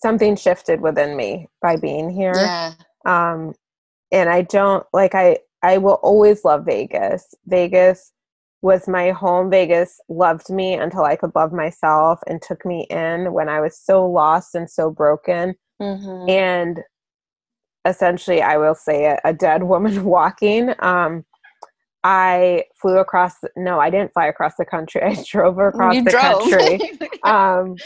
something shifted within me by being here. Yeah. Um, and I don't like I I will always love Vegas. Vegas was my home. Vegas loved me until I could love myself and took me in when I was so lost and so broken. Mm-hmm. And essentially, I will say it, a dead [LAUGHS] woman walking. Um, I flew across. No, I didn't fly across the country. [LAUGHS] I drove across you the drove. country. [LAUGHS] um,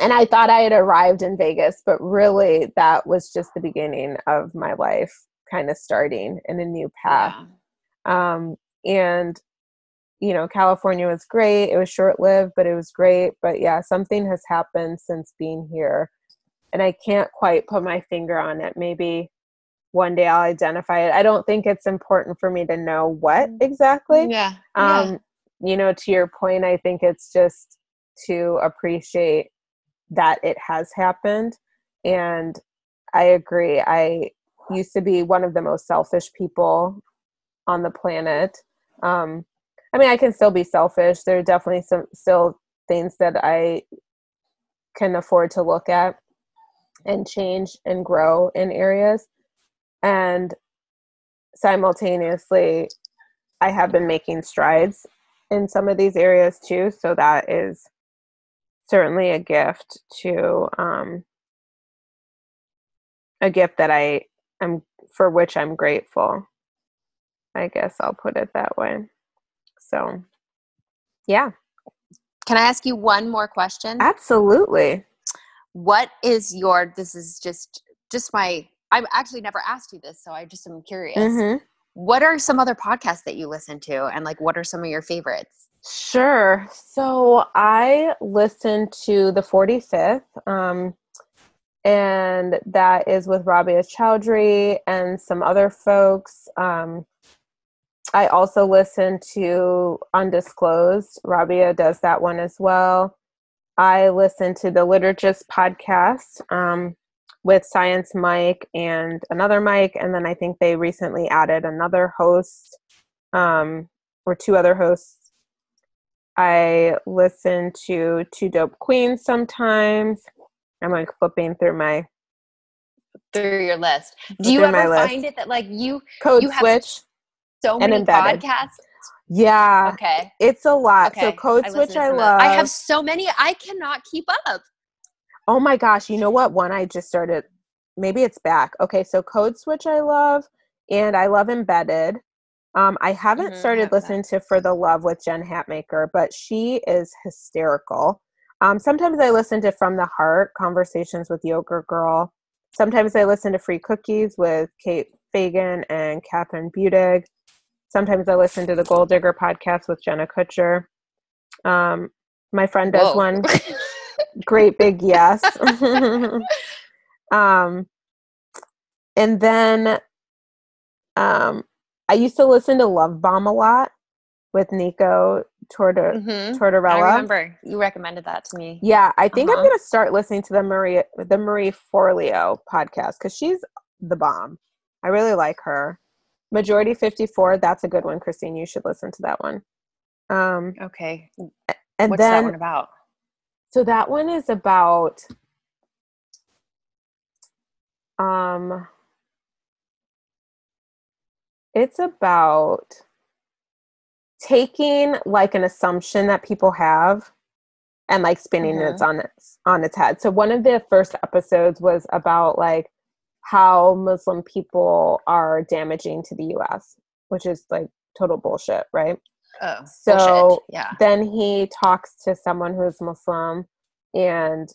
and I thought I had arrived in Vegas, but really that was just the beginning of my life kind of starting in a new path. Yeah. Um, and you know, California was great. It was short lived, but it was great. But yeah, something has happened since being here. And I can't quite put my finger on it. Maybe one day I'll identify it. I don't think it's important for me to know what mm. exactly. Yeah. Um, yeah. you know, to your point, I think it's just to appreciate that it has happened. And I agree. I used to be one of the most selfish people on the planet. Um, I mean, I can still be selfish. There are definitely some still things that I can afford to look at and change and grow in areas. And simultaneously, I have been making strides in some of these areas too. So that is certainly a gift to um, a gift that I am for which I'm grateful. I guess I'll put it that way. So, yeah. Can I ask you one more question? Absolutely. What is your this is just just my I've actually never asked you this, so I just am curious. Mm-hmm. What are some other podcasts that you listen to and like what are some of your favorites? Sure. So I listened to the 45th, um, and that is with Rabia Chaudry and some other folks. Um, I also listen to Undisclosed. Rabia does that one as well. I listen to the Liturgist podcast um, with Science Mike and another Mike, and then I think they recently added another host um, or two other hosts I listen to Two Dope Queens sometimes. I'm like flipping through my through your list. Do you ever find it that like you code you switch so many embedded. podcasts? Yeah. Okay. It's a lot. Okay. So code I switch I love. I have so many I cannot keep up. Oh my gosh, you know what? One I just started maybe it's back. Okay, so code switch I love and I love embedded. Um, I haven't mm-hmm, started listening that. to For the Love with Jen Hatmaker, but she is hysterical. Um, sometimes I listen to From the Heart Conversations with Yoga Girl. Sometimes I listen to Free Cookies with Kate Fagan and Catherine Budig. Sometimes I listen to the Goal Digger podcast with Jenna Kutcher. Um, my friend does Whoa. one. [LAUGHS] Great big yes. [LAUGHS] um, and then um, I used to listen to Love Bomb a lot with Nico Tortor- mm-hmm. Tortorella. I remember you recommended that to me. Yeah, I think uh-huh. I'm going to start listening to the Marie the Marie Forleo podcast because she's the bomb. I really like her. Majority 54, that's a good one, Christine. You should listen to that one. Um, okay. And What's then, that one about? So that one is about um it's about taking like an assumption that people have and like spinning mm-hmm. it on its on its head. So one of the first episodes was about like how Muslim people are damaging to the US, which is like total bullshit, right? Oh, so bullshit. yeah. Then he talks to someone who's Muslim and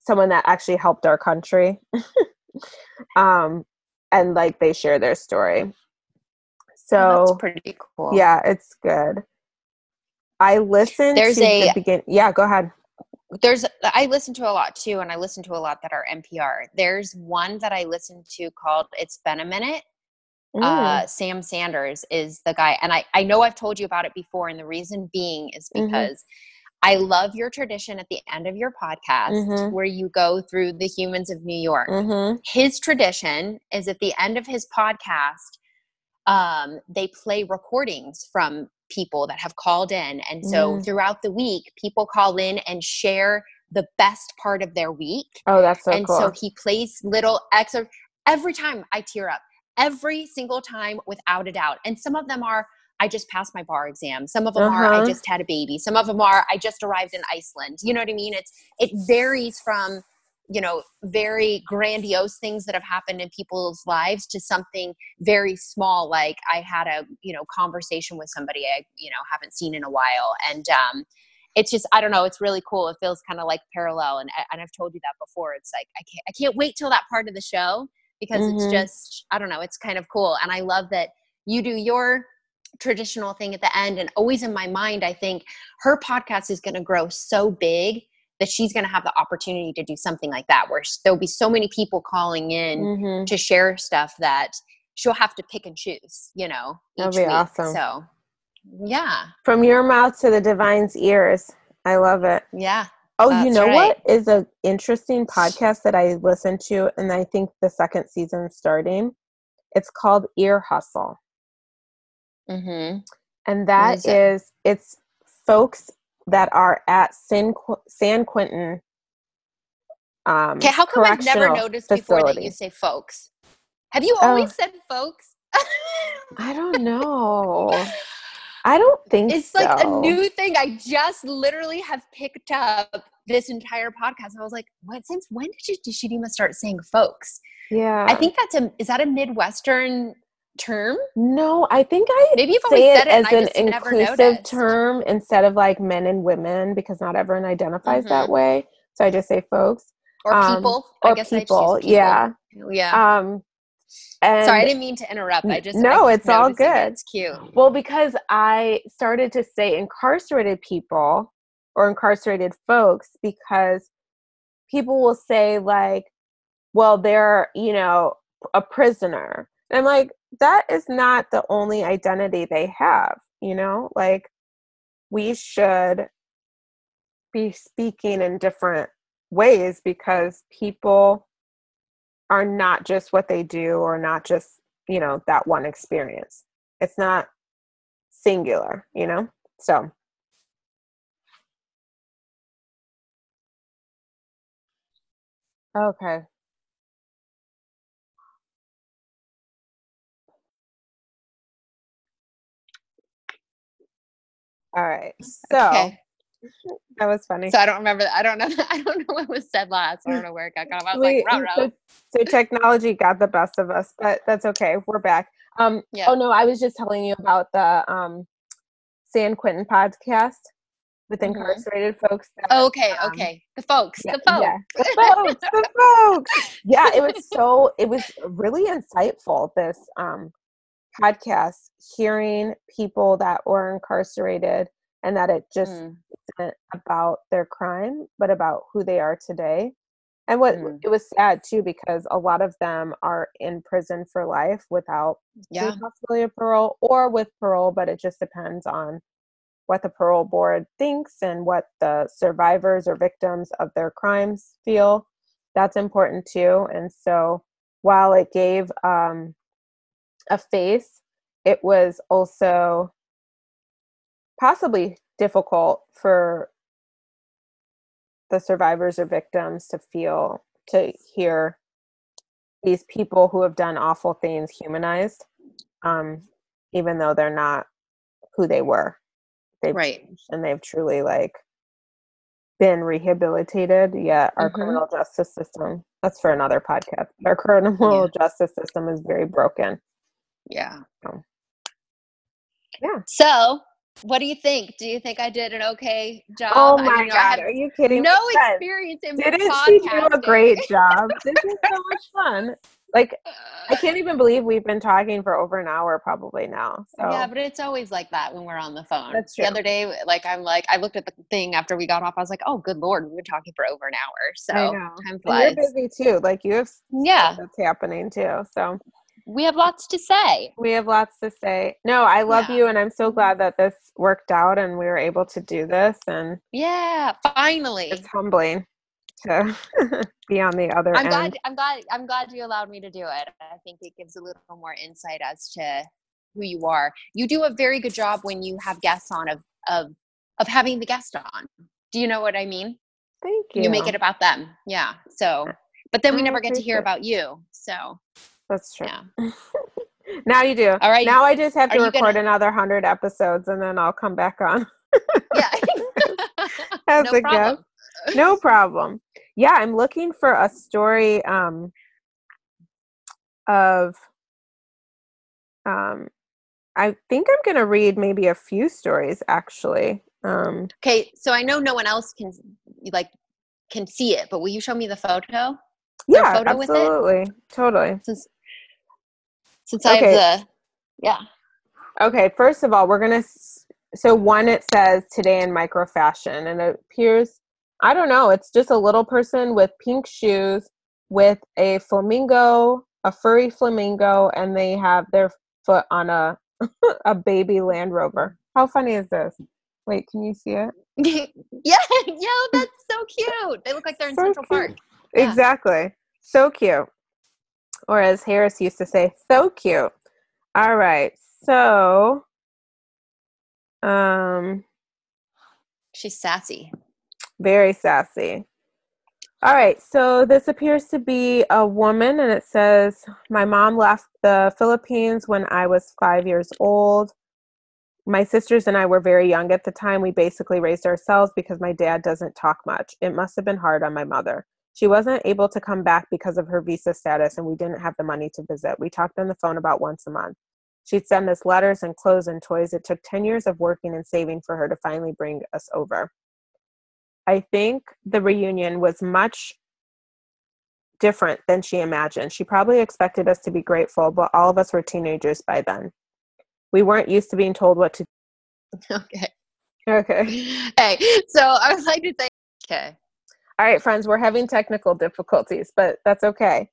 someone that actually helped our country. [LAUGHS] um and like they share their story. So that's pretty cool. Yeah, it's good. I listened There's to a, the begin. Yeah, go ahead. There's I listen to a lot too, and I listen to a lot that are NPR. There's one that I listen to called "It's Been a Minute." Mm. Uh, Sam Sanders is the guy, and I I know I've told you about it before, and the reason being is mm-hmm. because. Mm-hmm. I love your tradition at the end of your podcast mm-hmm. where you go through the humans of New York. Mm-hmm. His tradition is at the end of his podcast, um, they play recordings from people that have called in. And so mm. throughout the week, people call in and share the best part of their week. Oh, that's so and cool. so he plays little excerpts. Every time I tear up, every single time without a doubt. And some of them are, I just passed my bar exam. Some of them uh-huh. are, I uh-huh. just had a baby. Some of them are, I just arrived in Iceland. You know what I mean? It's, it varies from you know very grandiose things that have happened in people's lives to something very small like i had a you know conversation with somebody i you know haven't seen in a while. And um it's just i don't know it's really cool. It feels kind of like parallel. And and i've told you that before. It's like i can't i can't wait till that part of the show because mm-hmm. it's just i don't know it's kind of cool. And i love that you do your traditional thing at the end. And always in my mind i think her podcast is going to grow so big that she's going to have the opportunity to do something like that where there'll be so many people calling in mm-hmm. to share stuff that she'll have to pick and choose you know that'd be week. awesome so yeah from your mouth to the divine's ears i love it yeah oh you know right. what is an interesting podcast that i listened to and i think the second season starting it's called ear hustle mm-hmm. and that is, is it's folks that are at San, San Quentin. Um, okay, how come I've never noticed facility. before that you say folks? Have you always uh, said folks? [LAUGHS] I don't know. I don't think it's so. like a new thing. I just literally have picked up this entire podcast. I was like, what? Since when did you, did start saying folks? Yeah. I think that's a, is that a Midwestern term? No, I think I maybe you've say it, it as an inclusive term instead of like men and women because not everyone identifies mm-hmm. that way. So I just say folks or um, people or people. people. Yeah, yeah. Um, and Sorry, I didn't mean to interrupt. I just no, it's all good. It's cute. Well, because I started to say incarcerated people or incarcerated folks because people will say like, well, they're you know a prisoner. And I'm like, that is not the only identity they have, you know? Like, we should be speaking in different ways because people are not just what they do or not just, you know, that one experience. It's not singular, you know? So, okay. All right. So okay. that was funny. So I don't remember. I don't know. [LAUGHS] I don't know what was said last. I don't know where it got off. I was we, like, row, so, so, technology got the best of us, but that's okay. We're back. Um, yeah. Oh no, I was just telling you about the um, San Quentin podcast with mm-hmm. incarcerated folks. That, oh, okay, um, okay. The folks, yeah, the folks, yeah. the folks, the folks. Yeah, it was so. It was really insightful. This um, podcast hearing people that were incarcerated and that it just mm. isn't about their crime but about who they are today and what mm. it was sad too because a lot of them are in prison for life without yeah. the possibility of parole or with parole but it just depends on what the parole board thinks and what the survivors or victims of their crimes feel that's important too and so while it gave um, a face, it was also possibly difficult for the survivors or victims to feel to hear these people who have done awful things humanized um, even though they're not who they were. They've right. and they've truly like been rehabilitated. Yet our Mhm. criminal justice system, that's for another podcast. Our criminal justice system is very broken. Yeah. Oh. Yeah. So, what do you think? Do you think I did an okay job? Oh I my mean, I god, have are you kidding? no me? Experience in Didn't she do a great [LAUGHS] job? This is so much fun. Like I uh. can't even believe we've been talking for over an hour probably now. So Yeah, but it's always like that when we're on the phone. That's true. The other day, like I'm like, I looked at the thing after we got off. I was like, oh, good lord, we've been talking for over an hour. So time And you're busy too. Like you have stuff Yeah, that's happening too. So we have lots to say. we have lots to say. No, I love Yeah. you and I'm so mm-hmm. glad that this worked out and we were able to do this and Yeah, finally. it's humbling to [LAUGHS] be on the other I'm end. glad. I'm glad. I'm glad you allowed me to do it. I think it gives a little more insight as to who you are. You do a very good job when you have guests on of of of having the guest on. Do you know what I mean? Thank you. You make it about them. Yeah. So, but then we I never get to hear it. about you. So, That's true. yeah. [LAUGHS] now you do. All right. Now I just have to record gonna- another hundred episodes and then I'll come back on Yeah. [LAUGHS] [LAUGHS] as no a problem. guest. no problem yeah i'm looking for a story um of um i think i'm going to read maybe a few stories actually um Okay. So I know no one else can like can see it, but will you show me the photo yeah photo with it? absolutely totally since since I Okay. have the yeah. okay first of all we're going to so one it says today in micro fashion and it appears i don't know it's just a little person with pink shoes with a flamingo a furry flamingo and they have their foot on a [LAUGHS] a baby land rover how funny is this wait can you see it [LAUGHS] yeah, yeah, that's so cute. They look like they're in So Central cute. Park. Yeah. exactly so cute or as harris used to say so cute all right so um She's sassy. Very sassy. All right, so this appears to be a woman, and it says, My mom left the Philippines when I was five years old. My sisters and I were very young at the time. We basically raised ourselves because my dad doesn't talk much. It must have been hard on my mother. She wasn't able to come back because of her visa status, and we didn't have the money to visit. We talked on the phone about once a month. She'd send us letters and clothes and toys. It took 10 years of working and saving for her to finally bring us over. I think the reunion was much different than she imagined. She probably expected us to be grateful, but all of us were teenagers by then. We weren't used to being told what to do. [LAUGHS] Okay. Okay. [LAUGHS] Hey, so I would like to say, okay. All right, friends, we're having technical difficulties, but that's okay.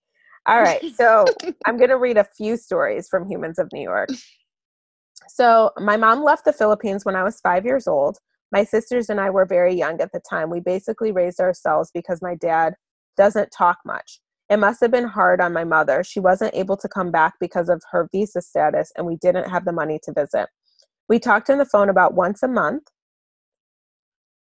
All right, [LAUGHS] so I'm going to read a few stories from Humans of New York. So, my mom left the Philippines when I was five years old. My sisters and I were very young at the time. We basically raised ourselves because my dad doesn't talk much. It must have been hard on my mother. She wasn't able to come back because of her visa status, and we didn't have the money to visit. We talked on the phone about once a month.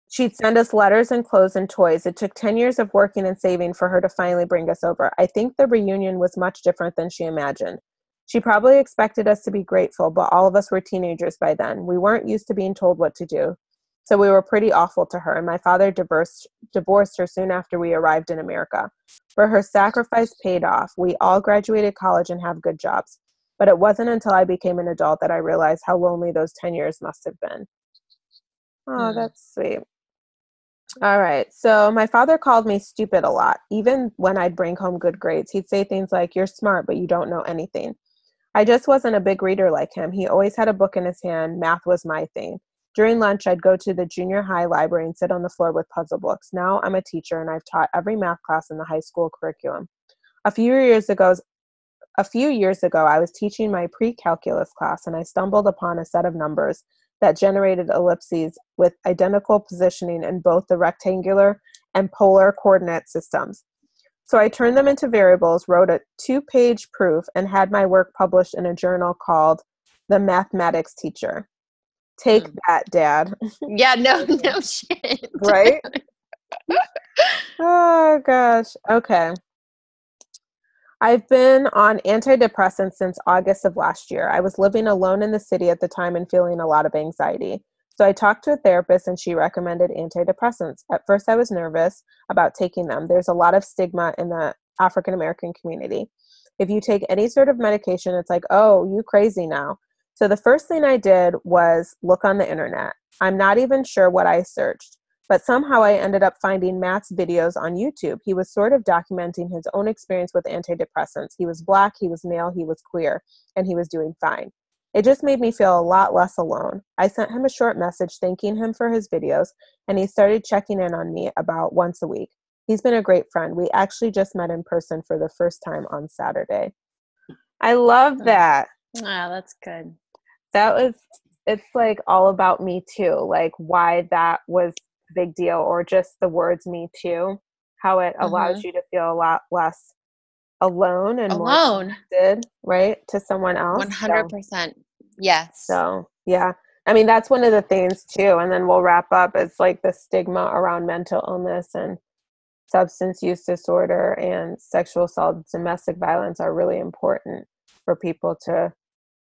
She'd send us letters and clothes and toys. It took 10 years of working and saving for her to finally bring us over. I think the reunion was much different than she imagined. She probably expected us to be grateful, but all of us were teenagers by then. We weren't used to being told what to do. So we were pretty awful to her, and my father divorced, divorced her soon after we arrived in America. But her sacrifice paid off. We all graduated college and have good jobs. But it wasn't until I became an adult that I realized how lonely those 10 years must have been. Oh, that's sweet. All right. So my father called me stupid a lot. Even when I'd bring home good grades, he'd say things like, You're smart, but you don't know anything. I just wasn't a big reader like him. He always had a book in his hand. Math was my thing. During lunch, I'd go to the junior high library and sit on the floor with puzzle books. Now I'm a teacher and I've taught every math class in the high school curriculum. A few years ago, a few years ago, I was teaching my pre-calculus class and I stumbled upon a set of numbers that generated ellipses with identical positioning in both the rectangular and polar coordinate systems. So I turned them into variables, wrote a two page proof, and had my work published in a journal called The Mathematics Teacher. Take Hmm. that, Dad. Yeah, no, [LAUGHS] no shit. right? [LAUGHS] oh, gosh. Okay. I've been on antidepressants since August of last year. I was living alone in the city at the time and feeling a lot of anxiety. So I talked to a therapist and she recommended antidepressants. At first, I was nervous about taking them. There's a lot of stigma in the African American community. If you take any sort of medication, it's like, oh, you crazy now. So the first thing I did was look on the internet. I'm not even sure what I searched. But somehow I ended up finding Matt's videos on YouTube. He was sort of documenting his own experience with antidepressants. He was black, he was male, he was queer, and he was doing fine. It just made me feel a lot less alone. I sent him a short message thanking him for his videos, and he started checking in on me about once a week. He's been a great friend. We actually just met in person for the first time on Saturday. I love hmm. that. Wow, that's good. That was it's like all about me too, like why that was big deal or just the words me too how it allows mm-hmm. you to feel a lot less alone and alone. connected, right to someone else 100% so, yes. So yeah. I mean that's one of the things too and then we'll wrap up it's like the stigma around mental illness and substance use disorder and sexual assault domestic violence are really important for people to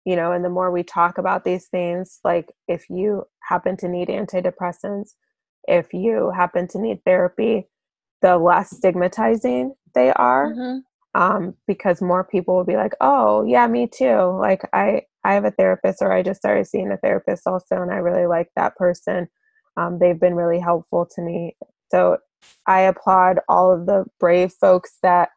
you know and the more we talk about these things like if you happen to need antidepressants if you happen to need therapy, the less stigmatizing they are. Mm-hmm. Um, because more people will be like, "Oh, yeah, me too." Like I, I have a therapist, or I just started seeing a therapist also, and I really like that person. Um, they've been really helpful to me. So I applaud all of the brave folks that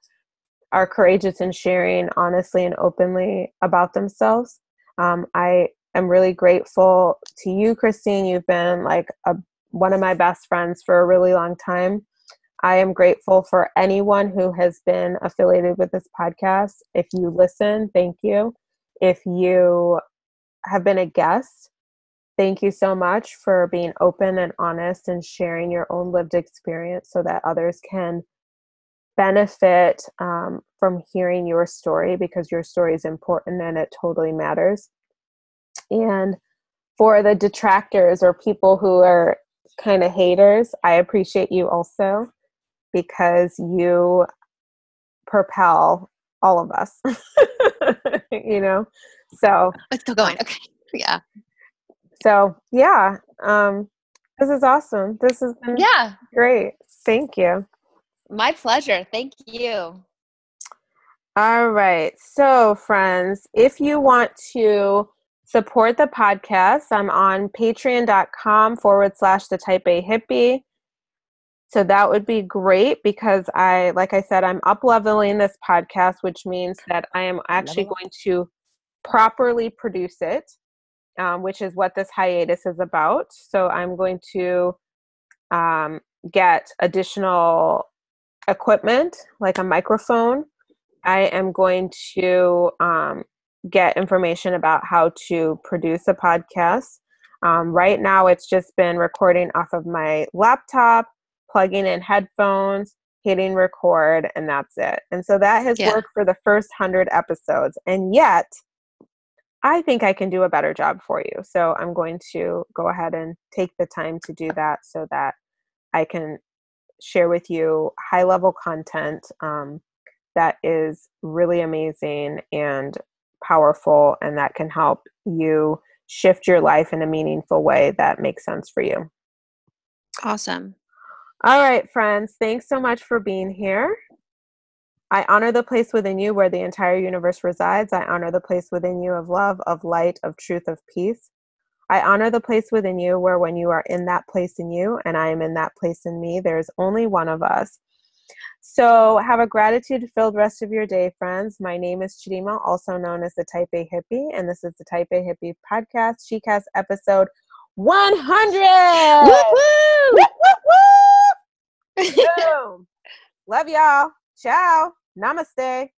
are courageous in sharing honestly and openly about themselves. Um, I am really grateful to you, Christine. You've been like a one of my best friends for a really long time. I am grateful for anyone who has been affiliated with this podcast. If you listen, thank you. If you have been a guest, thank you so much for being open and honest and sharing your own lived experience so that others can benefit um, from hearing your story because your story is important and it totally matters. And for the detractors or people who are kind of haters, I appreciate you also because you propel all of us. [LAUGHS] you know? So it's still going. Okay. [LAUGHS] Yeah. So yeah. Um this is awesome. This has been yeah great. Thank you. My pleasure. Thank you. All right. So, friends, if you want to support the podcast, I'm on patreon.com forward slash the type A hippie. So that would be great because I, like I said, I'm up leveling this podcast, which means that I am actually going to properly produce it, um, which is what this hiatus is about. So I'm going to um, get additional equipment like a microphone. I am going to um, get information about how to produce a podcast. Um, right now, it's just been recording off of my laptop, plugging in headphones, hitting record, and that's it. And so that has yeah. worked for the first 100 episodes. And yet, I think I can do a better job for you. So I'm going to go ahead and take the time to do that so that I can share with you high level content um, that is really amazing and powerful and that can help you shift your life in a meaningful way that makes sense for you. Awesome. All right, friends, thanks so much for being here. I honor the place within you where the entire universe resides. I honor the place within you of love, of light, of truth, of peace. I honor the place within you where when you are in that place in you and I am in that place in me, there's only one of us. So, have a gratitude filled rest of your day, friends. My name is Chidimma, also known as the Type A Hippie, and this is the Type A Hippie podcast, ChiCast episode 100. Woo woo! [LAUGHS] Boom. Love y'all. Ciao. Namaste.